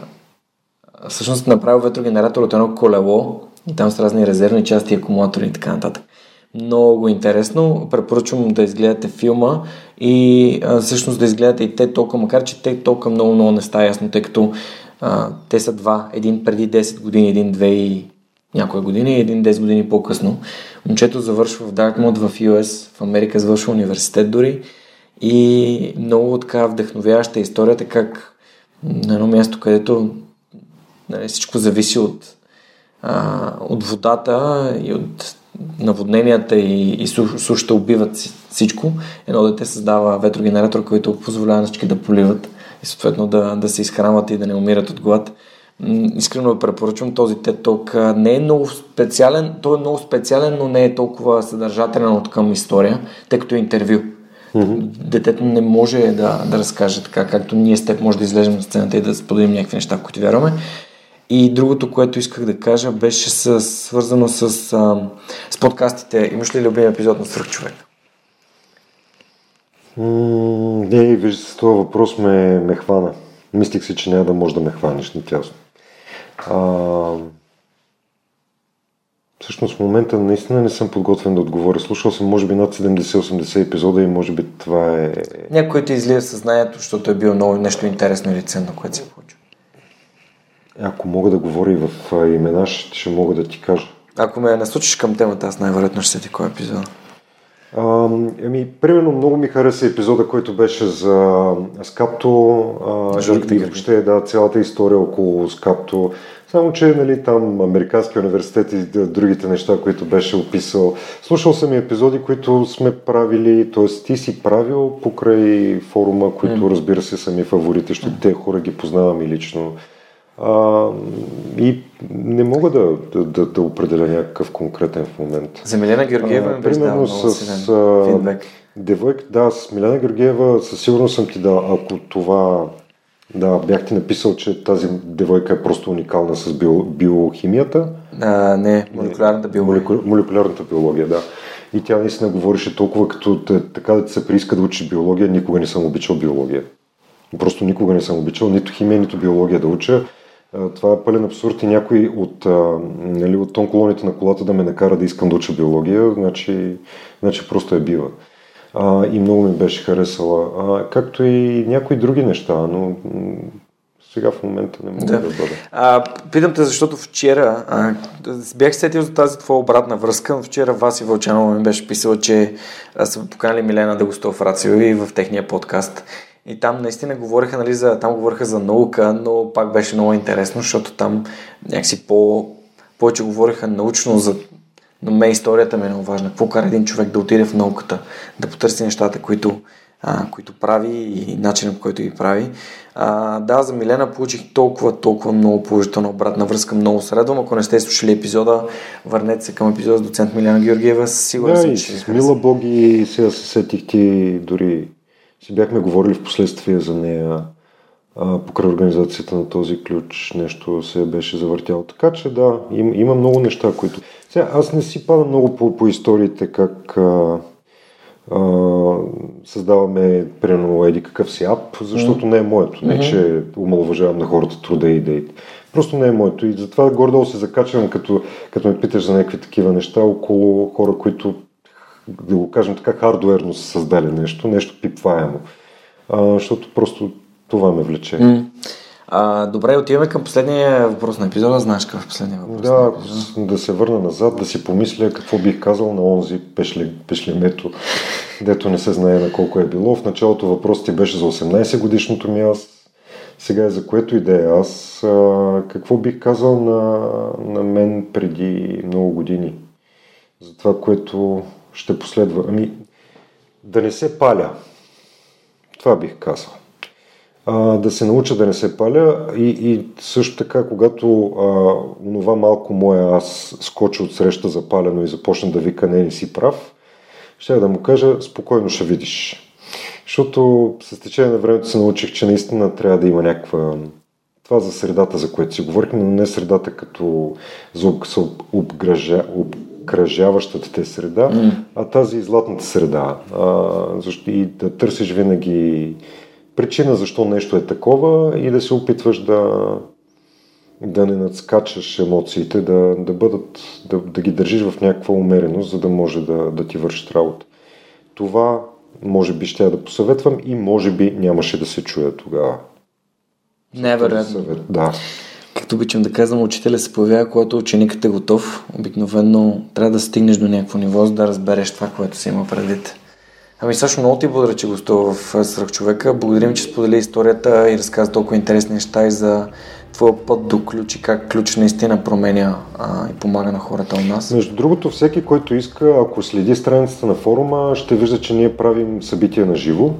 всъщност направил ветрогенератор от едно колело и там с разни резервни части, акумулатори и така нататък. Много интересно. Препоръчвам да изгледате филма и а, всъщност да изгледате и те толкова, макар че те толкова много, много не става ясно, тъй като а, те са два. Един преди 10 години, един 2 някоя години и един 10 години по-късно. Момчето завършва в Dartmouth в US, в Америка завършва университет дори и много така вдъхновяваща историята как на едно място, където нали, всичко зависи от, а, от водата и от наводненията и, и сушата убиват всичко. Едно дете създава ветрогенератор, който позволява на всички да поливат и съответно да, да се изхранват и да не умират от глад. Искрено препоръчвам този TED Talk. Не е много специален, той е много специален, но не е толкова съдържателен от към история, тъй като е интервю. Mm-hmm. Детето не може да, да разкаже така, както ние с теб може да излезем на сцената и да споделим някакви неща, в които вярваме. И другото, което исках да кажа, беше с, свързано с, а, с подкастите. Имаш ли любим епизод на Свърхчовек? Mm, не, вижда с това въпрос ме, ме хвана. Мислих си, че няма да можеш да ме хванеш на тясно. А, всъщност в момента наистина не съм подготвен да отговоря. Слушал съм може би над 70-80 епизода и може би това е... Някой ти излия съзнанието, защото е било много нещо интересно или ценно, което си получил. Ако мога да говоря и в имена, ще, мога да ти кажа. Ако ме насочиш към темата, аз най-вероятно ще се ти кой епизод. А, ами, примерно много ми хареса епизода, който беше за Скапто а, и, и въобще да, цялата история около Скапто. Само, че нали, там Американския университет и другите неща, които беше описал. Слушал съм и епизоди, които сме правили, т.е. ти си правил покрай форума, които разбира се са ми фаворити, защото те хора ги познавам и лично. А, и не мога да, да, да, определя някакъв конкретен в момент. За Милена Георгиева а, примерно с а, девойка, да, с Милена Георгиева със сигурност съм ти да, ако това да, бях ти написал, че тази девойка е просто уникална с био, биохимията. А, не, молекулярната биология. Молеку, молекулярната биология, да. И тя наистина говореше толкова като така да ти се прииска да учиш биология, никога не съм обичал биология. Просто никога не съм обичал нито химия, нито биология да уча. Това е пълен абсурд и някой от, нали, от тон колоните на колата да ме накара да искам да уча биология, значи, значи просто е бива. А, и много ми беше харесала. А, както и някои други неща, но сега в момента не мога да, да бъда. А, питам те, защото вчера а, бях сетил за тази твоя обратна връзка. Вчера Васи Вълчанова ми беше писала, че са поканали Милена да гостува в Рацио и в техния подкаст. И там наистина говориха, нали, за, там говориха за наука, но пак беше много интересно, защото там някакси по, повече говориха научно за но ме историята ми е много важна. Какво кара един човек да отиде в науката, да потърси нещата, които, а, които прави и начинът по който ги прави. А, да, за Милена получих толкова, толкова много положителна обратна връзка, много средвам. Ако не сте слушали епизода, върнете се към епизода с доцент Милена Георгиева. Сигурен да, съм, че с Мила Боги сега се сетих ти дори си бяхме говорили в последствие за нея. а, покрай организацията на този ключ нещо се беше завъртяло. Така че да, им, има много неща, които... Сега, аз не си падам много по, по историите как а, а, създаваме, примерно, еди какъв си ап, защото mm-hmm. не е моето. Не, че омалуважавам на хората труда и идеите. Просто не е моето. И затова гордо се закачвам, като, като ме питаш за някакви такива неща, около хора, които, да го кажем така, хардуерно са създали нещо, нещо пипваемо. А, защото просто това ме влече. Mm. А, добре, отиваме към последния въпрос на епизода. Знаеш какъв е последния въпрос? Да, да се върна назад, да си помисля какво бих казал на онзи пешле, пешлемето, дето не се знае на колко е било. В началото въпросът ти беше за 18 годишното ми аз. Сега е за което и да е аз. А, какво бих казал на, на мен преди много години? За това, което ще последва. Ами, да не се паля. Това бих казал а, да се науча да не се паля и, и също така, когато а, онова малко моя аз скочи от среща запалено и започна да вика не, не си прав, ще да му кажа спокойно ще видиш. Защото с течение на времето се научих, че наистина трябва да има някаква това за средата, за което си говорихме, но не средата като за обгража, обкръжаващата те среда, mm. а тази златната среда. А, защо, и да търсиш винаги причина защо нещо е такова и да се опитваш да, да не надскачаш емоциите, да, да, бъдат, да, да ги държиш в някаква умереност, за да може да, да ти вършиш работа. Това може би ще я да посъветвам и може би нямаше да се чуя тогава. Невероятно. Да. Както обичам да казвам, учителя се появява, когато ученикът е готов. Обикновено трябва да стигнеш до някакво ниво, за да разбереш това, което се има предвид. Ами също много ти благодаря, че гостува в Свръхчовека. Благодарим, че сподели историята и разказа толкова интересни неща и за твоя път до ключ и как ключ наистина променя а, и помага на хората у нас. Между другото, всеки, който иска, ако следи страницата на форума, ще вижда, че ние правим събития на живо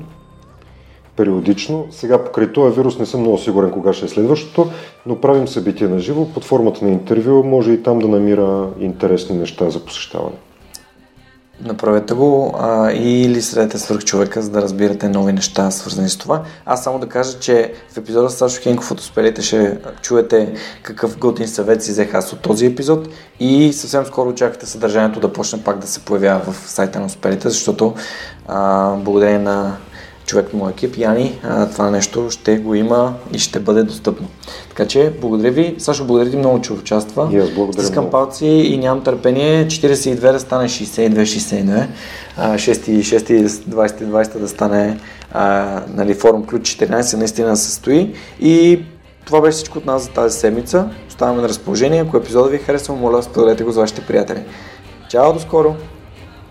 периодично. Сега покрай този вирус не съм много сигурен кога ще е следващото, но правим събития на живо под формата на интервю. Може и там да намира интересни неща за посещаване. Направете го а, или следете свърх човека, за да разбирате нови неща, свързани с това. Аз само да кажа, че в епизода с Сашо Хенков от Успелите ще чуете какъв готин съвет си взех аз от този епизод и съвсем скоро очаквате съдържанието да почне пак да се появява в сайта на Успелите, защото а, благодарение на човек на моят екип, Яни, това нещо ще го има и ще бъде достъпно. Така че, благодаря ви. Сашо, благодаря ти много, че участва. И аз благодаря Стискам палци и нямам търпение. 42 да стане 62-62. 6 20 20 да стане а, нали, форум ключ 14 наистина се стои. И това беше всичко от нас за тази седмица. Оставаме на разположение. Ако епизода ви е харесал, моля, споделете го с вашите приятели. Чао, до скоро!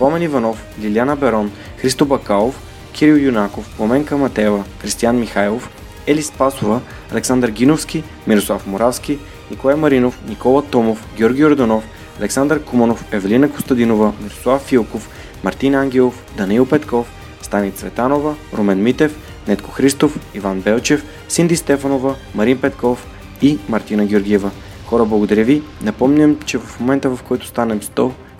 Помен Иванов, Лиляна Берон, Христо Бакалов, Кирил Юнаков, Пламенка Матева, Кристиян Михайлов, Ели Спасова, Александър Гиновски, Мирослав Моравски, Николай Маринов, Никола Томов, Георги Орданов, Александър Куманов, Евелина Костадинова, Мирослав Филков, Мартин Ангелов, Даниил Петков, Стани Цветанова, Румен Митев, Нетко Христов, Иван Белчев, Синди Стефанова, Марин Петков и Мартина Георгиева. Хора, благодаря ви. Напомням, че в момента в който станем 100,